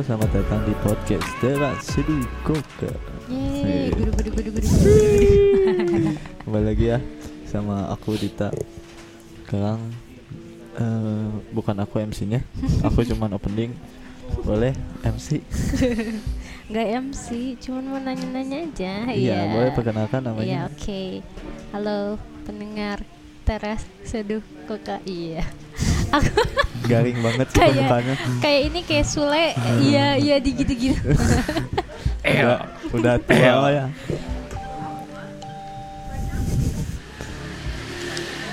Ya halo selamat datang di podcast Dewa Sedu Koka Yeay, Iya. Kembali lagi ya sama aku Dita Sekarang eh, bukan aku MC-nya Aku cuman opening Boleh MC? Nggak MC, cuman mau nanya-nanya aja. Iya boleh perkenalkan Iya, namanya oke. Halo pendengar teras seduh koka. Iya. Aku Garing banget sih Kayak- kayak ini kayak Sule. Iya, iya di gitu-gitu. Udah, udah tua ya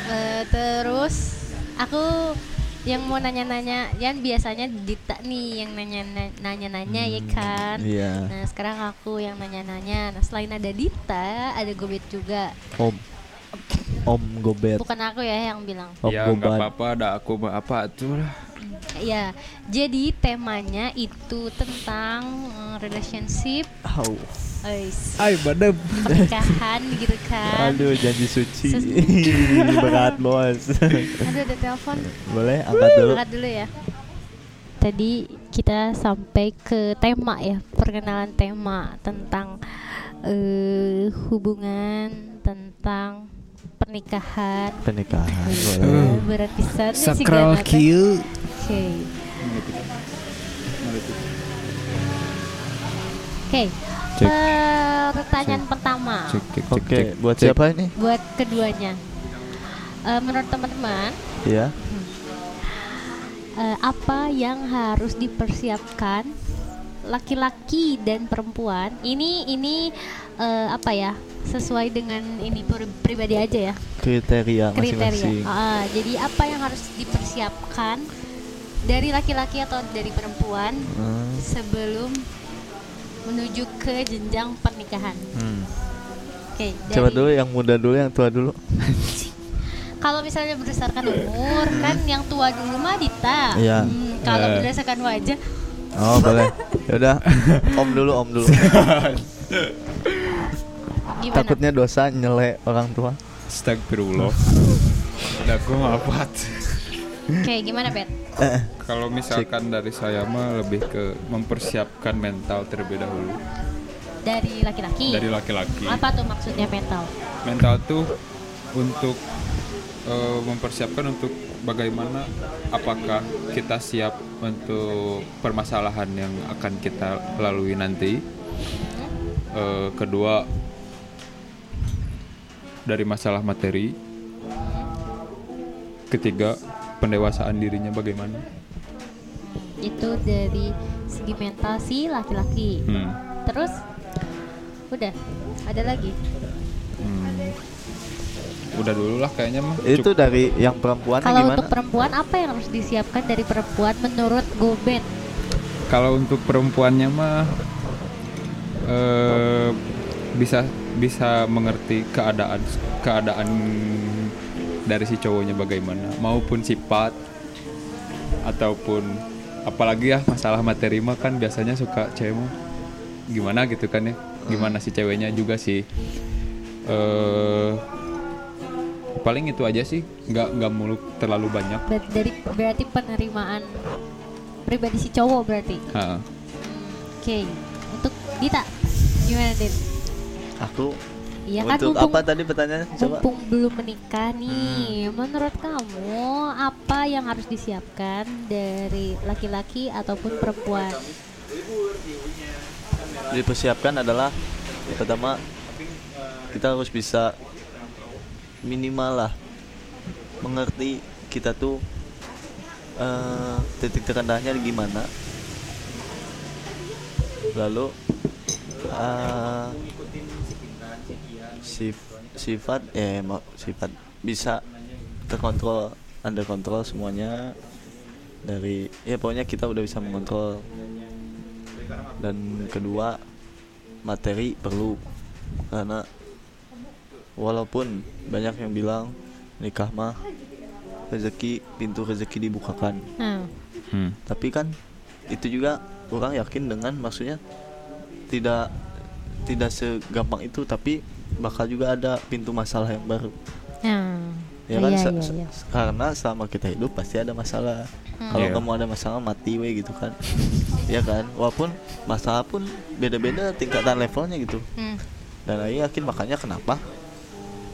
Eh, terus aku yang mau nanya-nanya, yang biasanya Dita nih yang nanya-nanya ya kan. Iya Nah sekarang aku yang nanya-nanya. Nah selain ada Dita, ada Gobet juga. Om Om Gobet Bukan aku ya yang bilang. Om ya nggak apa-apa ada aku mah apa tuh lah Ya, jadi temanya itu tentang eh, relationship, Au. guys, ay badem pernikahan gitu kan. Aduh janji suci Berat bos Aduh, ada telepon. Boleh angkat dulu Angkat dulu ya. Tadi kita sampai ke tema ya, perkenalan tema tentang eh, hubungan, tentang pernikahan. Pernikahan Eh, boleh berat pisan nih si sakral kill Oke. Oke. Cek. Pertanyaan pertama cek cek cek Oke cek. buat Cek. siapa ini? buat keduanya. Eh, menurut teman-teman, Iya eh, apa yang harus dipersiapkan laki-laki dan perempuan? Ini ini eh, apa ya? Sesuai dengan ini pri- pribadi aja ya. kriteria Kriteria. masing-masing Ah, jadi apa yang harus dipersiapkan dari laki-laki atau dari perempuan Hmm, sebelum menuju ke jenjang pernikahan? hmm. Oke, Coba dari- dulu yang muda dulu yang tua dulu Kalau misalnya berdasarkan umur kan yang tua dulu mah Dita. Iya. Hmm, kalau Eh. berdasarkan wajah Oh boleh Yaudah Om dulu om dulu gimana? Takutnya dosa nyele orang tua Astagfirullah Udah gue ngapat Oke, gimana Bet? eh, Kalau misalkan dari saya mah lebih ke mempersiapkan mental terlebih dahulu Dari laki-laki. dari laki-laki. Apa tuh maksudnya mental? Mental tuh untuk eh, mempersiapkan untuk bagaimana apakah kita siap untuk permasalahan yang akan kita lalui nanti. Eh, kedua dari masalah materi. Ketiga pendewasaan dirinya bagaimana. Itu dari segi mental si laki-laki. Hmm. Terus udah ada lagi. Hmm. Udah dulu lah kayaknya mah. Itu dari yang perempuan Kalau gimana? untuk perempuan apa yang harus disiapkan dari perempuan menurut Gobet? Kalau untuk perempuannya mah eh, bisa bisa mengerti keadaan keadaan dari si cowoknya bagaimana. Maupun sifat ataupun apalagi ya masalah materi mah kan biasanya suka cewek gimana gitu kan ya? Gimana si ceweknya juga sih. Eh paling itu aja sih. Nggak nggak muluk terlalu banyak. Ber- Dari berarti penerimaan pribadi si cowok berarti. Ha. Oke, untuk Dita gimana Dit? Aku Iya kan Untuk mumpung, apa tadi pertanyaannya? Coba mumpung belum menikah Hmm. nih, menurut kamu apa yang harus disiapkan dari laki-laki ataupun perempuan? dipersiapkan adalah pertama kita harus bisa minimal lah mengerti kita tuh eh, titik terendahnya gimana lalu eh, sif- sifat eh ma- sifat. Bisa terkontrol under kontrol semuanya dari ya pokoknya kita udah bisa mengontrol. Dan kedua materi perlu. Karena walaupun banyak yang bilang nikah mah rezeki pintu rezeki dibukakan. Nah, Hmm. tapi kan itu juga orang yakin dengan maksudnya tidak tidak segampang itu tapi bakal juga ada pintu masalah yang baru. Nah, ya kan? Iya, iya, iya. karena selama kita hidup pasti ada masalah. Hmm. kalau Iya. kamu ada masalah mati we gitu kan. Ya kan? Walaupun masalah pun beda-beda tingkatan levelnya gitu. Hmm. dan Aing yakin makanya kenapa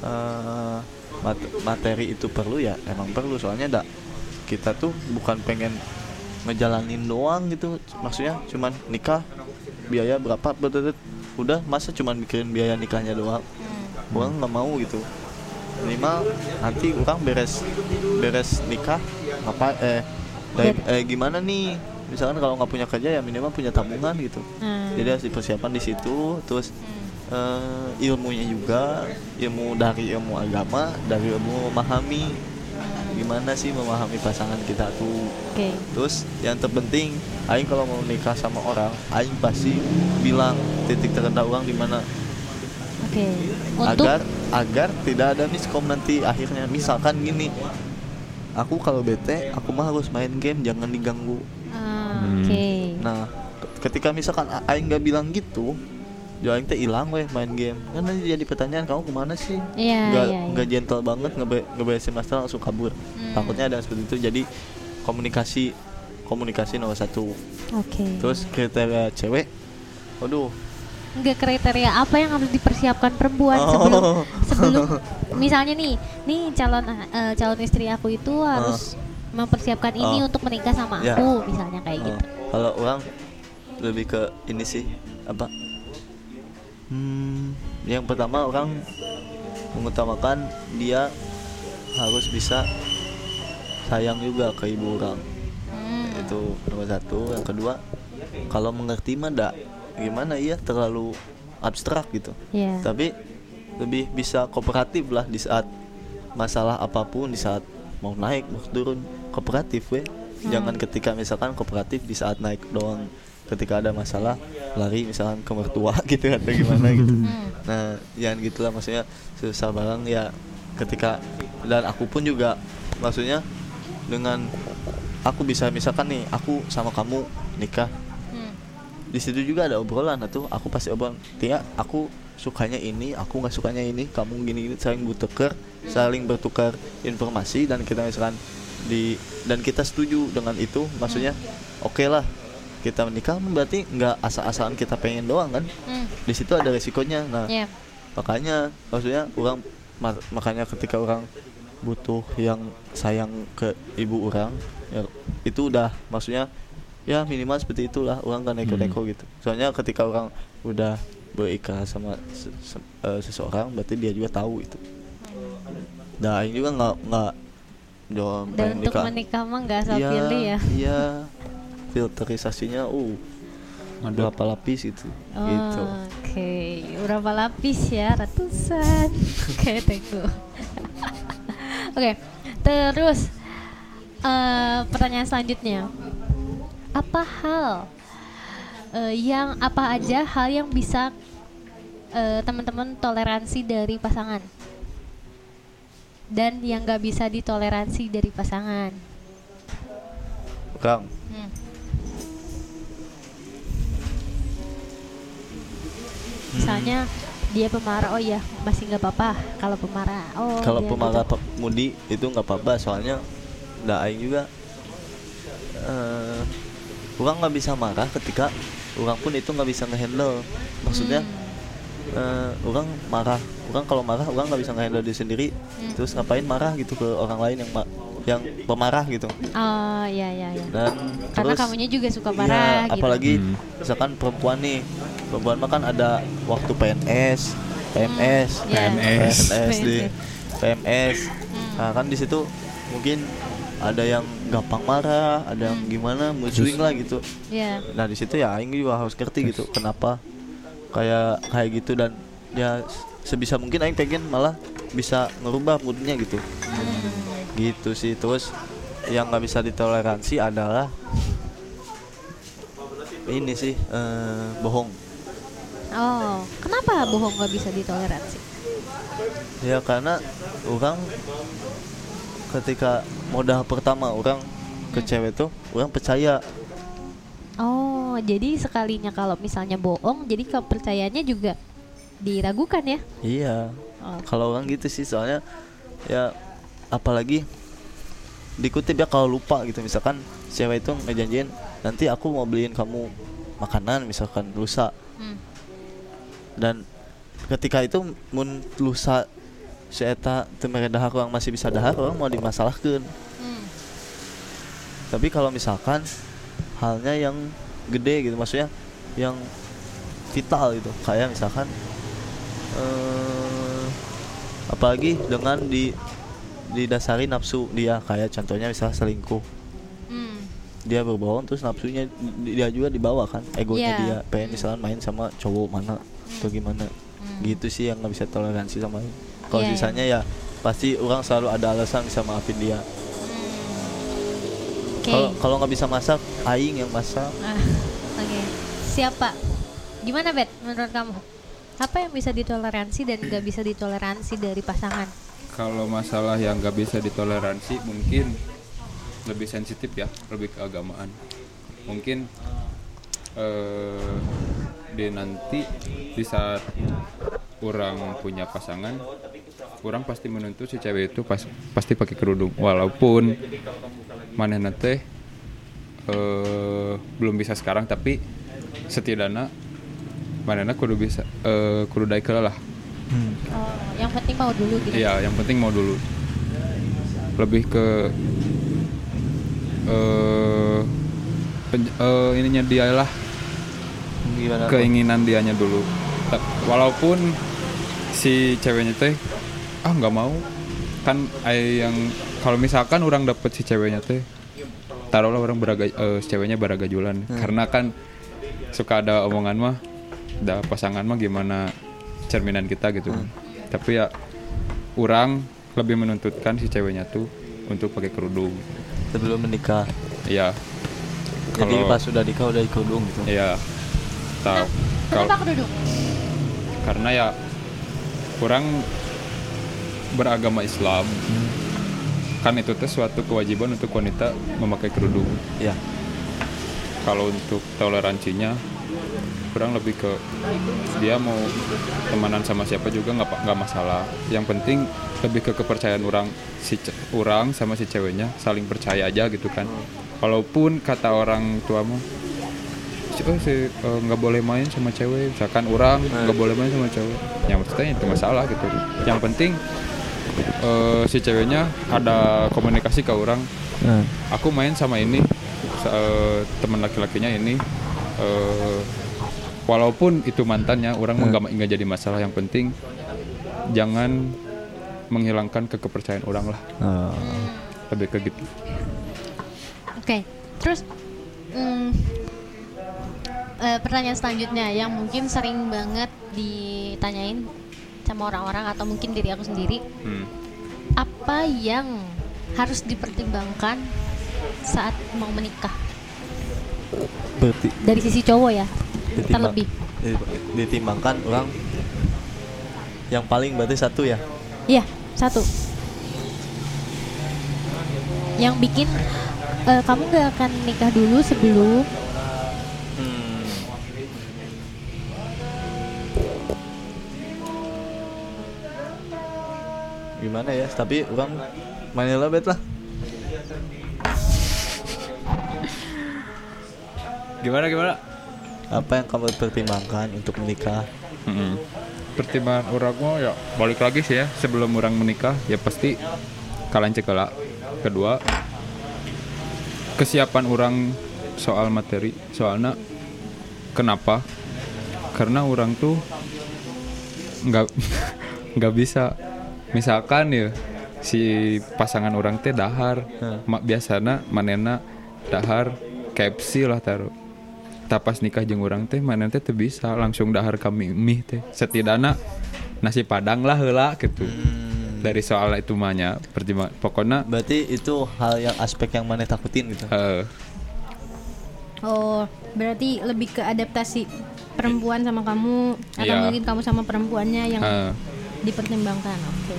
eh, mat- materi itu perlu ya emang perlu. Soalnya enggak kita tuh bukan pengen ngejalanin doang gitu. Maksudnya cuman nikah biaya berapa betul udah masa cuman mikirin biaya nikahnya doang? Hmm. gua nggak mau gitu. Minimal nanti orang beres beres nikah apa eh dari, eh gimana nih? Misalkan kalau nggak punya kerja ya minimal punya tabungan gitu. Hmm. jadi harus dipersiapkan di situ terus eh, ilmunya juga ilmu dari ilmu agama dari ilmu memahami gimana sih memahami pasangan kita tuh Oke. terus yang terpenting Aing kalau mau nikah sama orang Aing pasti bilang titik terendah orang di mana Oke. Untuk agar agar tidak ada miskom nanti akhirnya misalkan gini aku kalau bete aku mah harus main game jangan diganggu Ah. Oke. nah ketika misalkan Aing nggak bilang gitu Aing teh hilang weh main game kan nanti jadi pertanyaan kamu ke mana sih Iya, nggak iya, iya. nggak gentle banget ngebe- masalah langsung kabur Hmm. takutnya ada seperti itu jadi komunikasi komunikasi nomor satu Oke. terus kriteria cewek waduh Enggak kriteria apa yang harus dipersiapkan perempuan Oh. sebelum sebelum misalnya nih, nih calon eh, calon istri aku itu harus mempersiapkan ini Oh. untuk menikah sama Ya. aku, misalnya kayak Oh, gitu. kalau orang lebih ke ini sih apa hmm, yang pertama orang mengutamakan dia harus bisa sayang juga ke ibu orang. Hmm. itu nomor satu. Yang kedua kalau mengerti mah ndak. Gimana? Ya terlalu abstrak gitu. Iya. tapi lebih bisa kooperatif lah di saat masalah apa pun di saat mau naik mau turun kooperatif we jangan ketika misalkan kooperatif di saat naik doang ketika ada masalah lari misalkan ke mertua gitu atau gimana gitu Hmm. nah jangan gitulah maksudnya susah barang ya ketika dan aku pun juga maksudnya dengan aku bisa misalkan nih aku sama kamu nikah Hmm. di situ juga ada obrolan tuh aku pasti obrolan Tia aku sukanya ini aku nggak sukanya ini kamu gini gini saling bertukar saling bertukar informasi dan kita misalkan di dan kita setuju dengan itu maksudnya oke lah kita menikah berarti nggak asal-asalan kita pengen doang kan? Hmm. di situ ada resikonya. Nah Iya. makanya maksudnya orang ma- makanya ketika orang butuh yang sayang ke ibu orang ya, itu udah maksudnya ya minimal seperti itulah orang kan neko-neko gitu. Soalnya ketika orang udah berikrar sama se- se- eh, seseorang berarti dia juga tahu itu. Nah ini juga nggak nggak Dan untuk menikah mah nggak asal Iya, pilih ya. iya filterisasinya uh Ada berapa lapis itu Oh, gitu Oke, berapa lapis ya? Ratusan. Oke, tunggu. Oke, terus eh, pertanyaan selanjutnya, apa hal eh, yang apa aja hal yang bisa eh, teman-teman toleransi dari pasangan dan yang nggak bisa ditoleransi dari pasangan? Kang Hmm. Misalnya dia pemarah, oh iya masih nggak apa-apa kalau pemarah. Oh, kalau pemarah gitu. mudi itu nggak apa-apa soalnya nggak aing juga eh orang nggak bisa marah ketika orang pun itu nggak bisa ngehandle maksudnya eh orang marah orang kalau marah orang nggak bisa ngehandle diri sendiri Hmm. terus ngapain marah gitu ke orang lain yang yang pemarah gitu Oh iya iya iya. dan Karena terus kamunya juga suka Iya, marah gitu. apalagi Hmm. misalkan perempuan nih perempuan mah kan ada waktu PNS PMS Hmm, iya. PMS. PMS di PMS. PMS Hmm. nah kan di situ mungkin ada yang gampang marah ada yang Hmm. gimana mood swing lah gitu Iya. nah di situ ya Aing juga harus ngerti gitu kenapa kayak kayak gitu dan ya sebisa mungkin Aing pengen malah bisa ngerubah moodnya gitu Hmm. Gitu sih terus yang nggak bisa ditoleransi adalah ini sih eh, bohong Oh, kenapa bohong nggak bisa ditoleransi? ya karena orang ketika modal pertama orang ke cewek tuh orang percaya Oh, jadi sekalinya kalau misalnya bohong, jadi kepercayaannya juga diragukan ya? iya Oh. kalau orang gitu sih soalnya ya apalagi dikutip ya kalau lupa gitu misalkan cewek itu ngejanjiin nanti aku mau beliin kamu makanan misalkan lusa Hmm. dan ketika itu mun lusa si eta dahar orang masih bisa dahar orang mau dimasalahkan Hmm. tapi kalau misalkan halnya yang gede gitu maksudnya yang vital gitu kayak misalkan eh apalagi dengan di didasari nafsu dia kayak contohnya misalnya selingkuh Hmm. dia berbohong terus nafsunya di- dia juga dibawa kan egonya Iya. dia pengen misalnya main sama cowok mana atau gimana Hmm. gitu sih yang nggak bisa toleransi sama kalau Iya, iya. sisanya ya pasti orang selalu ada alasan bisa maafin dia Oke. kalau kalau nggak bisa masak aing yang masak Ah, Oke. Siapa? Gimana Bet menurut kamu? Apa yang bisa ditoleransi dan nggak bisa ditoleransi dari pasangan? Kalau masalah yang nggak bisa ditoleransi mungkin lebih sensitif ya, lebih keagamaan. Mungkin eh di nanti di saat orang punya pasangan, orang pasti menuntut si cewek itu pas, pasti pakai kerudung, walaupun mana teh eh belum bisa sekarang tapi setidaknya mana kudu bisa eh kudu lah Oh, yang penting mau dulu gitu. Iya, yang penting mau dulu. Lebih ke eh pen- eh, ininya dia lah, gimana keinginan dianya dulu. Walaupun si ceweknya teh ah nggak mau kan ai yang kalau misalkan orang dapet si ceweknya teh taruhlah orang beraga eh, si ceweknya baragajulan karena kan suka ada omongan mah ada pasangan mah gimana cerminan kita gitu. Tapi ya orang lebih menuntutkan si ceweknya tuh untuk pakai kerudung. Sebelum menikah. Iya. Jadi Kalau- pas sudah nikah udah kerudung gitu? Iya. Tahu Kenapa kerudung? karena ya kurang beragama Islam kan itu teh suatu kewajiban untuk wanita memakai kerudung. Ya kalau untuk toleransinya kurang lebih ke dia mau temanan sama siapa juga nggak nggak masalah. Yang penting lebih ke kepercayaan orang si orang sama si ceweknya saling percaya aja gitu kan. Walaupun kata orang tua mah si oh, si eh, nggak boleh main sama cewek misalkan orang nggak boleh main sama cewek. Yang maksudnya itu masalah gitu. Yang penting eh, si ceweknya ada komunikasi ke orang. Nah, aku main sama ini eh, teman laki-lakinya ini walaupun itu mantannya orang mah nggak nggak jadi masalah. Yang penting jangan menghilangkan kekepercayaan orang lah. Nah, lebih ke gitu. Oke. Terus mm, eh, pertanyaan selanjutnya yang mungkin sering banget ditanyain sama orang-orang atau mungkin diri aku sendiri, Hmm. apa yang harus dipertimbangkan saat mau menikah? Berarti dari sisi cowok ya ditimbang- terlebih di- ditimbangkan orang yang paling berarti satu ya iya satu yang bikin eh, kamu gak akan nikah dulu sebelum Hmm. Gimana ya? Tapi orang Manila bet lah. gimana gimana Apa yang kamu pertimbangkan untuk menikah? Mm-mm. pertimbangan orang mah ya balik lagi sih ya sebelum orang menikah ya pasti kalian cekala kedua kesiapan orang soal materi. Soalnya kenapa? Karena orang tuh nggak nggak bisa. Misalkan ya si pasangan orang teh dahar. Mak biasana manena dahar KFC lah taruh tapas nikah jeung orang teh mana teh teu bisa langsung dahar kami mie teh setidaknya nasi padang lah heula gitu dari soal itu mahnya pertimbang pokoknya Berarti itu hal yang aspek yang mana takutin gitu. eh, Oh, berarti lebih ke adaptasi perempuan sama kamu atau Iya. mungkin kamu sama perempuannya yang eh, dipertimbangkan. Oke.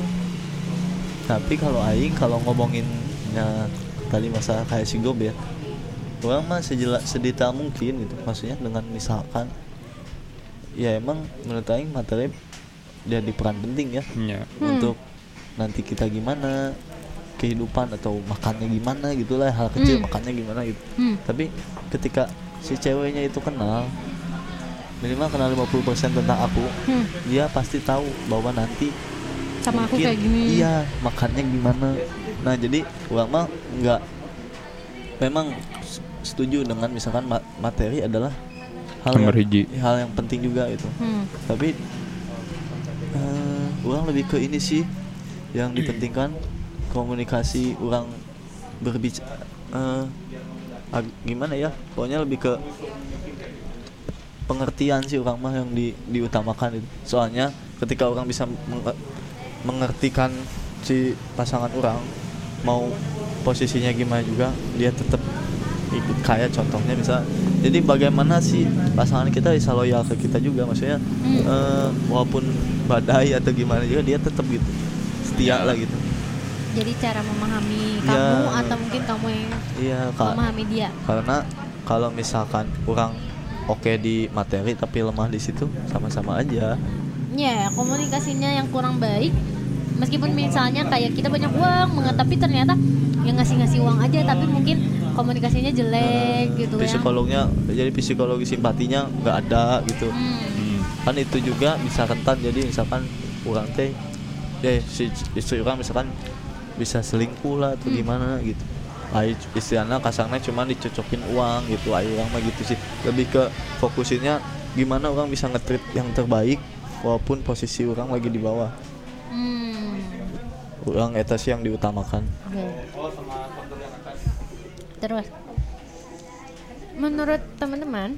Tapi kalau aing kalau ngomongin ya, tadi masalah kayak si Gob ya. Orang mah sejelas sedetail mungkin gitu. Maksudnya dengan misalkan ya emang menurut aing materi jadi peran penting ya nya. untuk nanti kita gimana kehidupan atau makannya gimana gitulah hal kecil Hmm. makannya gimana gitu Hmm. tapi ketika si ceweknya itu kenal minimal kenal 50% tentang aku Hmm. dia pasti tahu bahwa nanti Sama aku mungkin kayak gini. iya makannya gimana nah jadi mah nggak memang setuju dengan misalkan ma- materi adalah hal yang, hiji. hal yang penting juga itu Hmm. tapi eh, orang lebih ke ini sih yang dipentingkan komunikasi orang berbicara gimana ya pokoknya lebih ke pengertian sih orang mah yang di, diutamakan itu soalnya ketika orang bisa menge- mengertikan si pasangan orang mau posisinya gimana juga dia tetap kayak contohnya bisa jadi bagaimana sih pasangan kita bisa loyal ke kita juga maksudnya eh, walaupun badai atau gimana juga dia tetap gitu setia lah gitu Jadi cara memahami Ya. kamu atau mungkin kamu yang iya kak memahami dia. karena kalau misalkan orang oke di materi tapi lemah di situ sama-sama aja Ya, komunikasinya yang kurang baik. Meskipun misalnya kayak kita banyak uang, banget, tapi ternyata yang ngasih-ngasih uang aja, tapi mungkin komunikasinya jelek gitu ya. psikolognya jadi psikologi simpatinya nggak ada gitu Hmm. kan itu juga bisa rentan jadi misalkan orang teh eh si istri orang misalkan bisa selingkuh lah atau gimana gitu Ai istilahnya kasarnya cuma dicocokin uang gitu ayo orang mah gitu sih lebih ke fokusinnya gimana orang bisa ngetrit yang terbaik walaupun posisi orang lagi di bawah Hmm. orang eta sih yang diutamakan Oke. Terus, menurut teman-teman,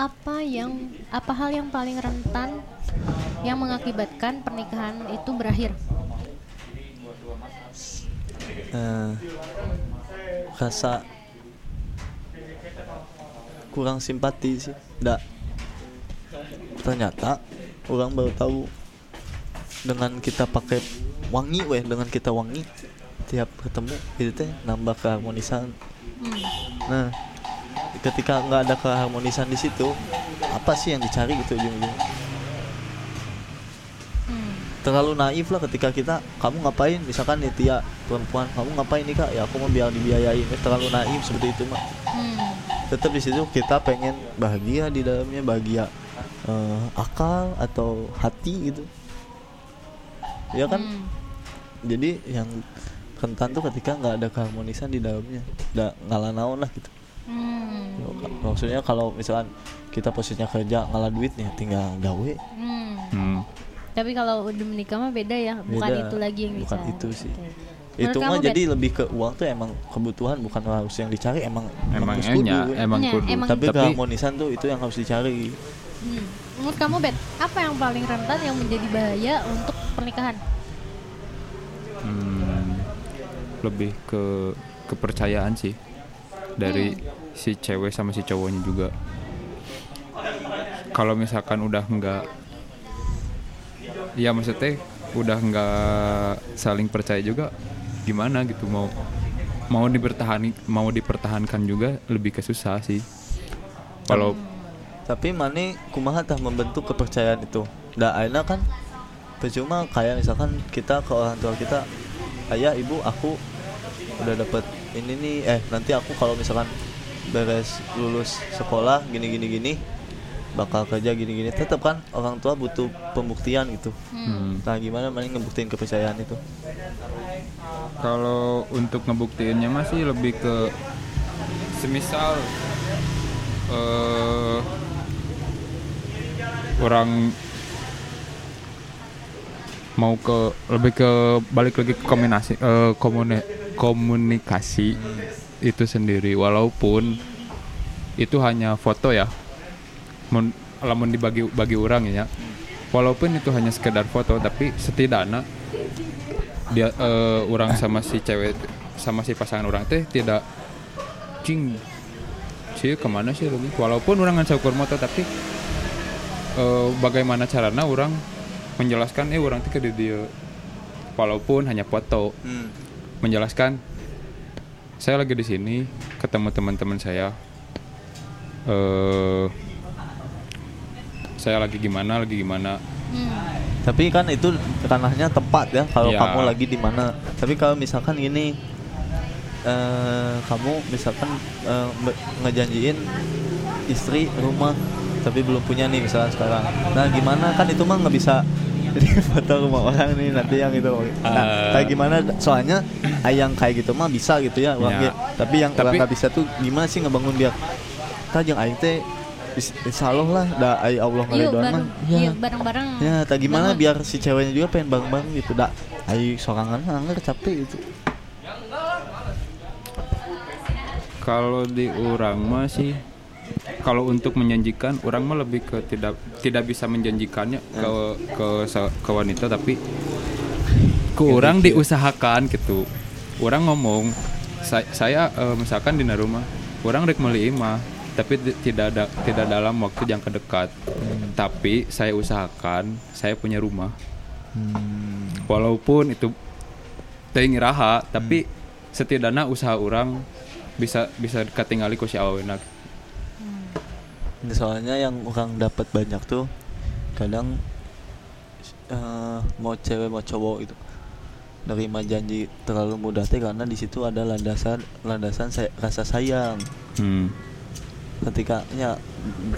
apa yang apa hal yang paling rentan yang mengakibatkan pernikahan itu berakhir? eh, rasa kurang simpati sih. Nggak ternyata orang baru tahu dengan kita pakai wangi weh dengan kita wangi tiap ketemu itu teh nambah keharmonisan Hmm. nah ketika nggak ada keharmonisan di situ apa sih yang dicari gitu ujung-ujungnya Hmm. terlalu naif lah ketika kita kamu ngapain misalkan nih Tia perempuan kamu ngapain nih kak ya aku mau biar dibiayain Eh, terlalu naif seperti itu mah Hmm. tetap di situ kita pengen bahagia di dalamnya bahagia eh, akal atau hati gitu ya kan Hmm. jadi yang rentan tuh ketika nggak ada keharmonisan di dalamnya nggak ngalah naon lah gitu Hmm. maksudnya kalau misalkan kita posisinya kerja ngalah duit nih tinggal gawe Hmm. Hmm. Tapi kalau udah menikah mah beda ya, bukan Beda. itu lagi yang Bukan dicari. itu sih. Oke. itu mah jadi lebih ke uang tuh emang kebutuhan bukan harus yang dicari emang Emang harus kudu, enya, we. emang kudu. emang- tapi, Tapi keharmonisan tuh itu yang harus dicari Hmm. Menurut kamu Bet, apa yang paling rentan yang menjadi bahaya untuk pernikahan? hmm, lebih ke kepercayaan sih dari si cewek sama si cowoknya juga. Kalau misalkan udah nggak, ya maksudnya udah nggak saling percaya juga, gimana gitu mau mau dipertahani mau dipertahankan juga lebih ke susah sih. Kalau tapi mana kumaha tah membentuk kepercayaan itu dah aina kan percuma kayak misalkan kita ke orang tua kita ayah ibu aku udah dapet ini nih eh nanti aku kalau misalkan beres lulus sekolah gini gini gini bakal kerja gini gini. Tetap kan orang tua butuh pembuktian gitu. Hmm, nah gimana mana ngebuktiin kepercayaan itu? Kalau untuk ngebuktiinnya masih lebih ke semisal eh orang mau ke lebih ke balik lagi ke kombinasi eh, komuni- komunikasi itu sendiri. Walaupun itu hanya foto ya. Mun lamun dibagi bagi orang ya. Walaupun itu hanya sekedar foto tapi setidaknya dia eh, orang sama si cewek sama si pasangan orang teh tidak cing sih ke mana sih lagi walaupun orang ngan ukur moto tapi eh, bagaimana caranya orang menjelaskan eh orang teh ke dia. Walaupun hanya foto. Hmm. Menjelaskan saya lagi di sini ketemu teman-teman saya. Eh saya lagi gimana lagi gimana? Hmm. tapi kan itu ranahnya tempat ya kalau Iya. kamu lagi di mana. Tapi kalau misalkan gini eh kamu misalkan be- ngejanjiin istri rumah tapi belum punya nih misalkan sekarang. Nah gimana? Kan itu mah nggak bisa jadi foto rumah orang nih nanti yang itu nah Eh. kayak gimana soalnya ah, yang kayak gitu mah bisa gitu ya orang Ya. tapi yang orang Tapi- nggak bisa tuh gimana sih ngebangun biar kita yang aing teh is- insya Allah lah dah ai Allah Yuk ngeridoan mah ya yuk bareng-bareng. Ya, tak gimana Bangun. biar si ceweknya juga pengen bareng-bareng gitu. Dak, ayo sorangan anger capek gitu. Kalau di orang mah sih kalau untuk menjanjikan orang mah lebih ke tidak tidak bisa menjanjikannya ke ke se- ke wanita tapi ke orang diusahakan gitu. Orang ngomong saya, saya eh, misalkan di rumah orang rek meuli mah tapi tidak ada tidak dalam waktu yang dekat. Tapi saya usahakan saya punya rumah. Walaupun itu teuing raha tapi setidaknya usaha orang bisa bisa ketinggali ku si awena Soalnya yang orang dapat banyak tuh kadang eh, mau cewek mau cowok itu nerima janji terlalu mudah teh karena di situ ada landasan landasan saya, rasa sayang. hmm. Ketika ya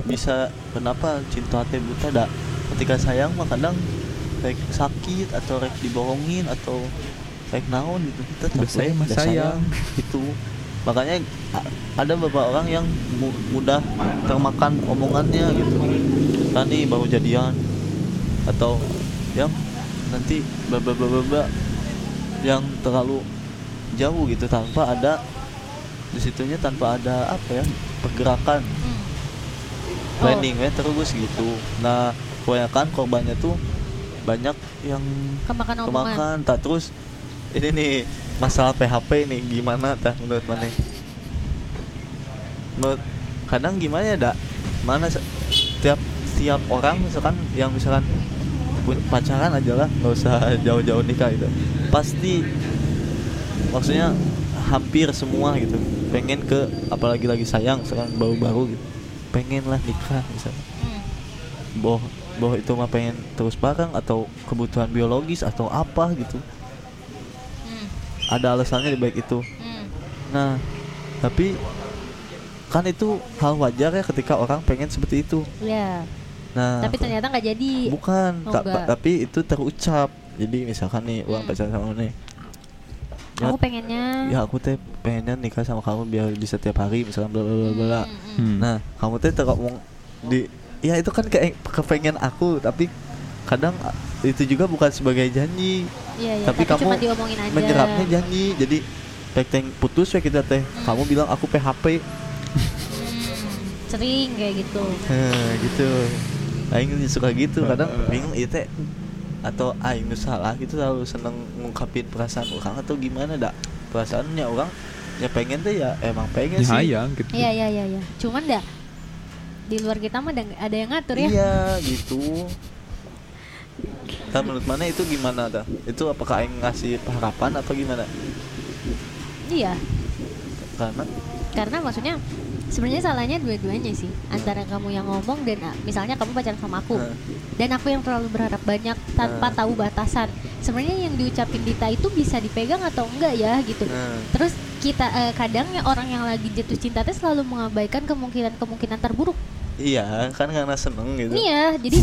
bisa kenapa cinta teh buta dak ketika sayang mah kadang rek sakit atau rek dibohongin atau rek naon gitu kita capek, sayang sayang. itu makanya ada beberapa orang yang mu- mudah termakan omongannya gitu kan nih baru jadian atau yang nanti bla yang terlalu jauh gitu tanpa ada di situnya tanpa ada apa ya pergerakan Hmm. planning ya terus gitu nah kebanyakan korbannya tuh banyak yang Kemakan omongan. kemakan tak terus ini nih masalah PHP nih gimana tah menurut mana menurut kadang gimana ya dak? Mana tiap tiap orang misalkan yang misalkan pacaran aja lah nggak usah jauh-jauh nikah gitu. Pasti maksudnya hampir semua gitu. Pengen ke apalagi lagi sayang sekarang baru-baru gitu. Pengen lah nikah misalnya Hmm. boh boh itu mah pengen terus bareng atau kebutuhan biologis atau apa gitu. Ada alasannya di baik itu Hmm. nah tapi kan itu hal wajar ya ketika orang pengen seperti itu Ya. nah Tapi ternyata nggak jadi. bukan Oh, tak- enggak. tapi itu terucap jadi misalkan nih Hmm. pacaran sama nih ya, Aku pengennya. ya aku teh pengennya nikah sama kamu biar bisa tiap hari misalkan bla bla bla bla Hmm, hmm. Hmm. Nah, kamu teh ngomong di ya itu kan kayak kepengen aku, tapi kadang itu juga bukan sebagai janji. Iya, iya. tapi kamu cuma diomongin aja. Menyerapnya janji. Jadi pek teng putus ya kita teh. Hmm. Kamu bilang aku PHP. Hmm, Sering kayak gitu. Gitu. Aing suka gitu, kadang bingung itu teh atau aing salah gitu selalu seneng ngungkapin perasaan orang atau gimana dak perasaannya orang ya pengen teh ya emang pengen sih Nyayang gitu Iya, iya, iya, iya. Cuman dah di luar kita mah ada, ada yang ngatur ya. Iya gitu. Nah, menurut mana itu gimana dah? Itu apakah aing ngasih harapan atau gimana? Iya. Karena Karena maksudnya sebenarnya salahnya dua-duanya sih. Antara kamu yang ngomong dan ah, misalnya kamu pacaran sama aku. Nah. Dan aku yang terlalu berharap banyak tanpa Nah. tahu batasan. Sebenarnya yang diucapin Dita itu bisa dipegang atau enggak ya gitu. Terus kita eh, kadangnya orang yang lagi jatuh cinta teh selalu mengabaikan kemungkinan-kemungkinan terburuk. Iya kan karena seneng gitu. Iya, jadi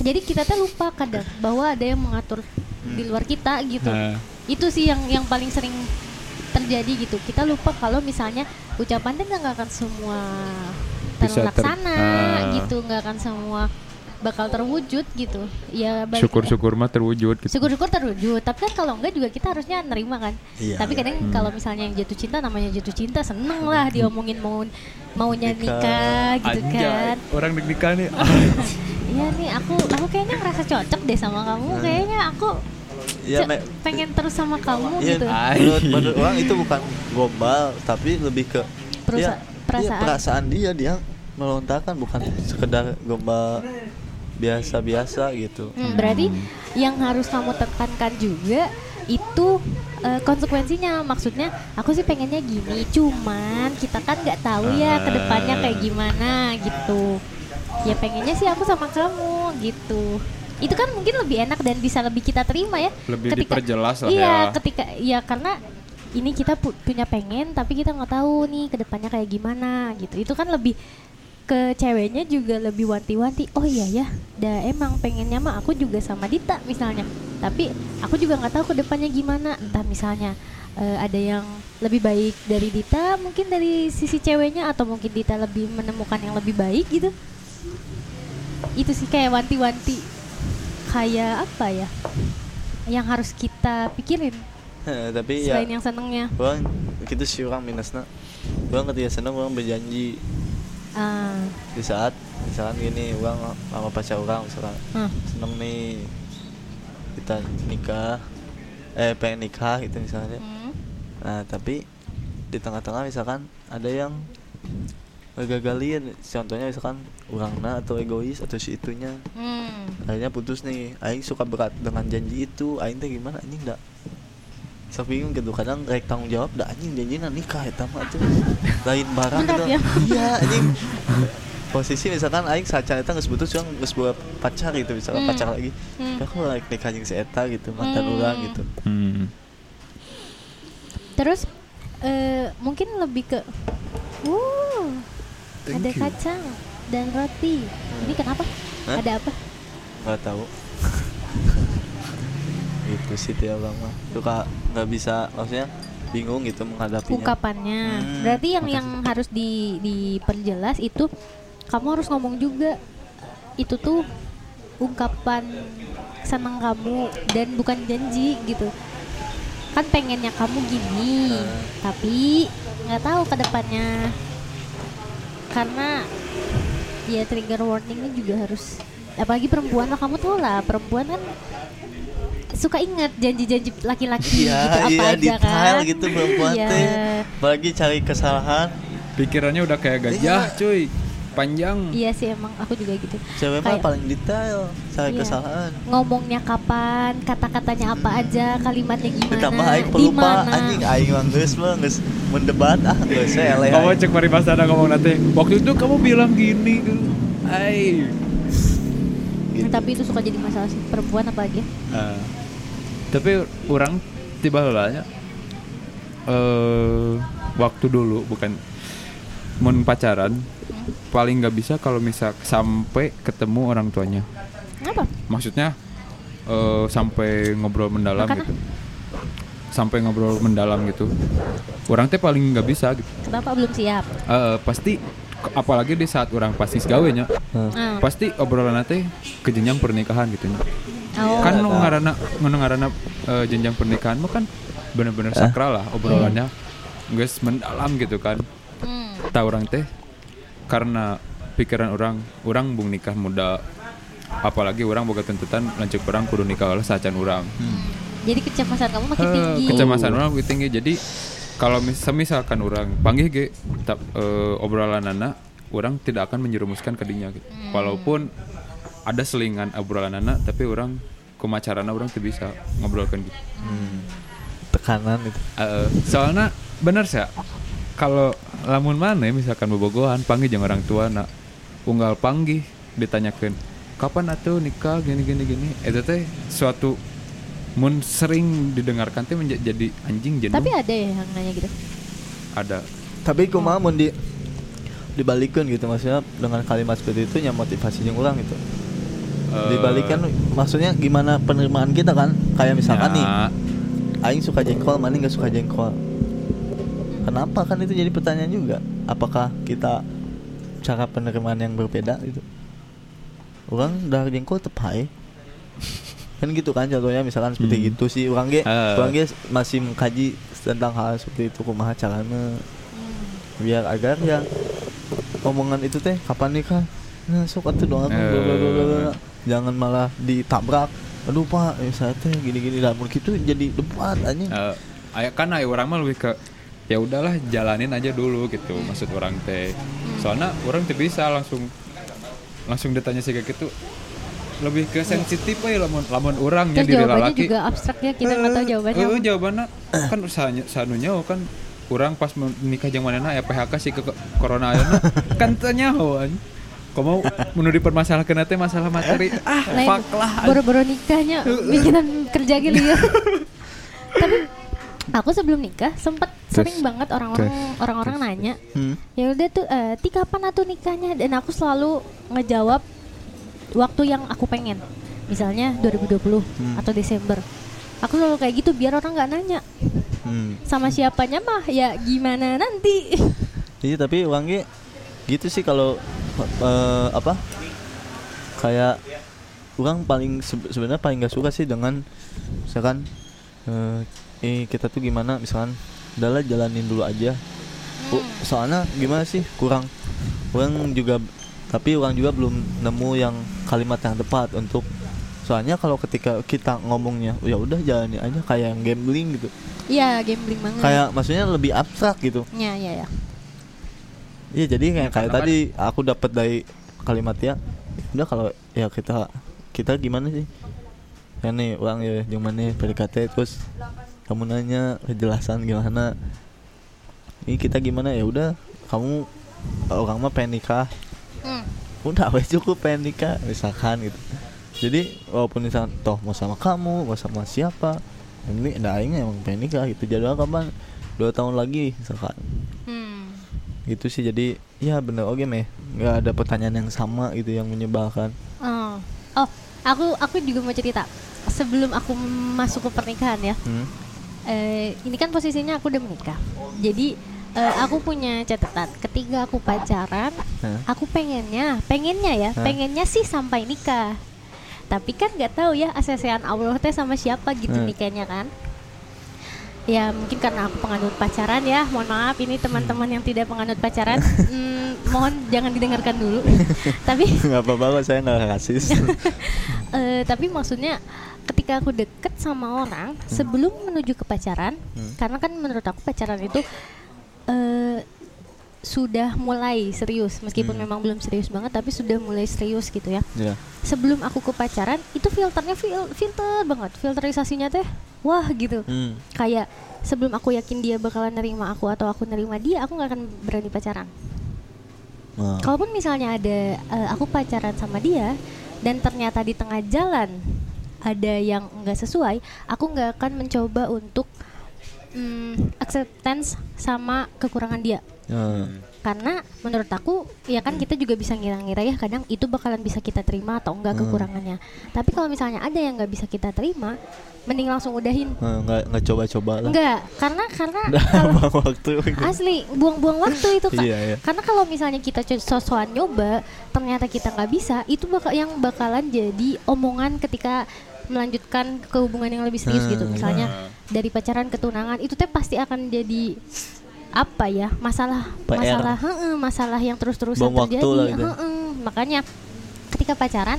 jadi kita teh lupa kadang bahwa ada yang mengatur Hmm. di luar kita gitu. Nah, Itu sih yang yang paling sering terjadi gitu. Kita lupa kalau misalnya ucapan teh nggak akan semua Bisa ter- terlaksana Ah. gitu, nggak akan semua bakal terwujud gitu. Ya syukur-syukur mah terwujud gitu Syukur-syukur terwujud, tapi kan kalau enggak juga kita harusnya nerima kan. Iya. Tapi kadang Hmm. kalau misalnya yang jatuh cinta namanya jatuh cinta seneng lah diomongin mau maunya Nikah. nikah gitu kan. orang deg-degan nih Iya nih aku aku kayaknya ngerasa cocok deh sama kamu. Hmm. Kayaknya aku Iya, me- pengen terus sama kamu iya, gitu. menurut, menurut orang itu bukan gombal, tapi lebih ke Perusa- ya, perasaan. perasaan dia dia melontarkan bukan sekedar gombal biasa-biasa gitu. Hmm, berarti yang harus kamu tekankan juga itu eh, konsekuensinya. Maksudnya aku sih pengennya gini cuman kita kan nggak tahu ya ke depannya kayak gimana gitu. Ya pengennya sih aku sama kamu gitu. Itu kan mungkin lebih enak dan bisa lebih kita terima ya. Lebih diperjelas lah iya ya. ketika ya karena ini kita pu- punya pengen tapi kita nggak tahu nih ke depannya kayak gimana gitu. Itu kan lebih ke ceweknya juga lebih wanti-wanti. Oh iya ya dah emang pengennya mah aku juga sama Dita misalnya. Tapi aku juga nggak tahu ke depannya gimana. Entah misalnya eh, ada yang lebih baik dari Dita mungkin dari sisi ceweknya atau mungkin Dita lebih menemukan yang lebih baik gitu. Itu sih kayak wanti-wanti. Kayak apa ya? Yang harus kita pikirin. Tapi ya selain yang senengnya. orang gitu sih orang minusnya orang ketika seneng orang berjanji ah. Di saat misalkan gini orang sama pacar orang misalkan. Hmm. seneng nih kita nikah eh pengen nikah gitu misalnya. Hmm. nah tapi di tengah-tengah misalkan ada yang ngegagalin. Contohnya misalkan orangnya atau egois atau si itunya. Hmm. akhirnya putus nih. Aing suka berat dengan janji itu. Aing teh gimana? Anjing dak sok bingung gitu kadang rek tanggung jawab dah anjing janjina nikah eta mah tuh lain barang gitu ya? iya anjing posisi misalkan aing saca eta geus putus yang geus boga pacar gitu misalkan Hmm. pacar lagi Hmm. ya kok rek nikah jeung si eta gitu mantan Hmm. urang gitu Hmm. terus eh, mungkin lebih ke uh Thank ada you. kacang dan roti ini kenapa Hah? ada apa nggak tahu itu sih dia bang mah suka nggak bisa maksudnya bingung gitu menghadapinya. Ungkapannya. Hmm, berarti yang yang harus di diperjelas itu kamu harus ngomong juga itu tuh ungkapan senang kamu dan bukan janji gitu. Kan pengennya kamu gini Hmm. tapi nggak tahu ke depannya. Karena ya trigger warningnya juga harus apalagi perempuan lah kamu tuh lah perempuan kan suka ingat janji-janji laki-laki Iya, gitu apa iya, aja detail kan gitu perempuan Iya. teh. Apalagi cari kesalahan. Pikirannya udah kayak gajah, cuy. Panjang. Iya sih emang aku juga gitu. Cewek mah paling detail cari Iya. kesalahan. Ngomongnya kapan, kata-katanya apa aja, kalimatnya gimana, Ditambah aing pelupa anjing aing mah geus mah geus mendebat ah geus saya eleh. Kamu cek paribasana ngomong nanti. Waktu itu kamu bilang gini. Ay. Gitu. Tapi itu suka jadi masalah sih perempuan apalagi. Ah. Tapi orang tiba lalanya eh waktu dulu bukan mun pacaran paling nggak bisa kalau misal sampai ketemu orang tuanya Kenapa? maksudnya eh sampai ngobrol mendalam Makanya? gitu sampai ngobrol mendalam gitu orang teh paling nggak bisa gitu Kenapa belum siap? Eh, pasti apalagi di saat orang pasti gawenya Ah. pasti obrolan teh ke jenjang pernikahan gitu Oh. kan nu ngarana nu ngarana eh, jenjang pernikahan mah kan bener-bener Eh? sakral lah obrolannya guys mendalam gitu kan Hmm. tahu orang teh karena pikiran orang orang bung nikah muda apalagi orang boga tuntutan lanjut orang kudu nikah lah sacan orang Jadi kecemasan kamu makin tinggi. kecemasan orang lebih tinggi jadi kalau mis misalkan orang panggil ge tap, eh, obrolan anak orang tidak akan menjerumuskan ke dinya gitu Hmm. walaupun ada selingan obrolan anak tapi orang kemacarana orang tuh bisa ngobrolkan gitu Hmm. Tekanan itu. Eh, soalnya bener sih kalau lamun mana misalkan bobogohan panggil jangan orang tua nak unggal panggil ditanyakan kapan atuh nikah gini gini gini itu teh suatu mun sering didengarkan teh menja- jadi anjing jenuh Tapi ada ya yang nanya gitu. ada Tapi kumaha mun di dibalikin gitu maksudnya dengan kalimat seperti itu yang motivasi jeung orang gitu. Eh, Dibalikan maksudnya gimana penerimaan kita kan? Kayak misalkan nih, ya, aing suka jengkol, mana nggak suka jengkol. Kenapa kan itu jadi pertanyaan juga? Apakah kita cara penerimaan yang berbeda gitu? Orang dari jengkol tepai. kan gitu kan contohnya misalkan seperti Hmm. gitu sih orang ge orang ge masih mengkaji tentang hal seperti itu kumaha caranya biar agar ya omongan itu teh kapan nikah nah sok atuh dong atuh, jangan malah ditabrak. Aduh pak ya saya teh gini-gini. Dan gitu jadi debat anjing. Eh, aya kan aya orang mah lebih ke ya udahlah jalanin aja dulu gitu maksud orang teh. Soalnya orang tuh bisa langsung langsung ditanya sih kayak gitu. Lebih ke sensitif aja lamun lamun orangnya Terus diri jawabannya lalaki. juga abstrak ya kita nggak tahu jawabannya. Eh, apa. jawabannya kan sanya sanunya kan orang pas menikah jeung manehna ya PHK sih ke corona ayeuna kan tanya mau menurut permasalahan teh masalah materi. Ah, Lain fuck lah. boro-boro nikahnya bikinan kerja gitu ya. Tapi aku sebelum nikah sempet sering banget orang-orang orang-orang nanya, Hmm. ya udah tuh eh, ti kapan atuh nikahnya dan aku selalu ngejawab waktu yang aku pengen. Misalnya 2020 Hmm. atau Desember. Aku selalu kayak gitu biar orang nggak nanya Hmm. sama siapanya mah ya gimana nanti. Iya tapi orangnya gitu sih kalau eh, apa kayak orang paling sebe- sebenarnya paling gak suka sih dengan misalkan eh, eh kita tuh gimana? Misalkan udahlah jalanin dulu aja. Oh, soalnya gimana sih? Kurang. Orang juga tapi orang juga belum nemu yang kalimat yang tepat untuk soalnya kalau ketika kita ngomongnya ya udah jalani aja kayak yang gambling gitu. Iya gambling banget. kayak maksudnya lebih abstrak gitu. Ya ya ya. Iya jadi kayak kayak tadi aku dapat dari kalimat ya udah kalau ya kita kita gimana sih? Ya nih orang ya yang mana PDKT terus kamu nanya kejelasan gimana? Ini kita gimana? Ya udah kamu orang mah pengen nikah. Hmm. udah wes cukup pengen nikah misalkan gitu. Jadi walaupun misalkan toh mau sama kamu mau sama siapa? Ini ada aing emang pengen nikah gitu. Jadwal kapan? Dua tahun lagi misalkan. Hmm. Gitu sih jadi ya bener oke meh nggak ada pertanyaan yang sama gitu yang menyebalkan Oh. oh, aku aku juga mau cerita. Sebelum aku masuk ke pernikahan ya, hmm? eh, ini kan posisinya aku udah menikah. Jadi eh, aku punya catatan. Ketika aku pacaran, Hah? aku pengennya, pengennya ya, Hah? pengennya sih sampai nikah. Tapi kan nggak tahu ya asesean Allah teh sama siapa gitu Hmm. nikahnya kan. Ya mungkin karena aku penganut pacaran ya. Mohon maaf ini teman-teman yang tidak penganut pacaran, hmm, mohon jangan didengarkan dulu. Tapi nggak apa-apa kok saya nggak rasis Eh, tapi maksudnya ketika aku deket sama orang sebelum menuju ke pacaran, Hmm. karena kan menurut aku pacaran itu eh sudah mulai serius, meskipun Hmm. memang belum serius banget, tapi sudah mulai serius gitu ya. ya Sebelum aku ke pacaran, itu filternya fil- filter banget, filterisasinya teh, wah gitu. hmm. Kayak sebelum aku yakin dia bakalan nerima aku atau aku nerima dia, aku nggak akan berani pacaran. Nah, Kalaupun misalnya ada eh, aku pacaran sama dia dan ternyata di tengah jalan ada yang nggak sesuai, aku nggak akan mencoba untuk mm, acceptance sama kekurangan dia. ya. Karena menurut aku ya kan kita juga bisa ngira-ngira ya kadang itu bakalan bisa kita terima atau enggak Hmm. kekurangannya. Tapi kalau misalnya ada yang nggak bisa kita terima, mending langsung udahin. Nah, nggak nggak coba-coba lah Enggak, karena karena kalau buang waktu gitu. asli buang-buang waktu itu kak Iya, iya. karena kalau misalnya kita sosokan nyoba ternyata kita nggak bisa itu bakal yang bakalan jadi omongan ketika melanjutkan ke hubungan yang lebih serius gitu Hmm. misalnya dari pacaran ke tunangan itu teh pasti akan jadi apa ya masalah PR. masalah heeh, masalah yang terus-terusan terjadi lah gitu. heeh. makanya ketika pacaran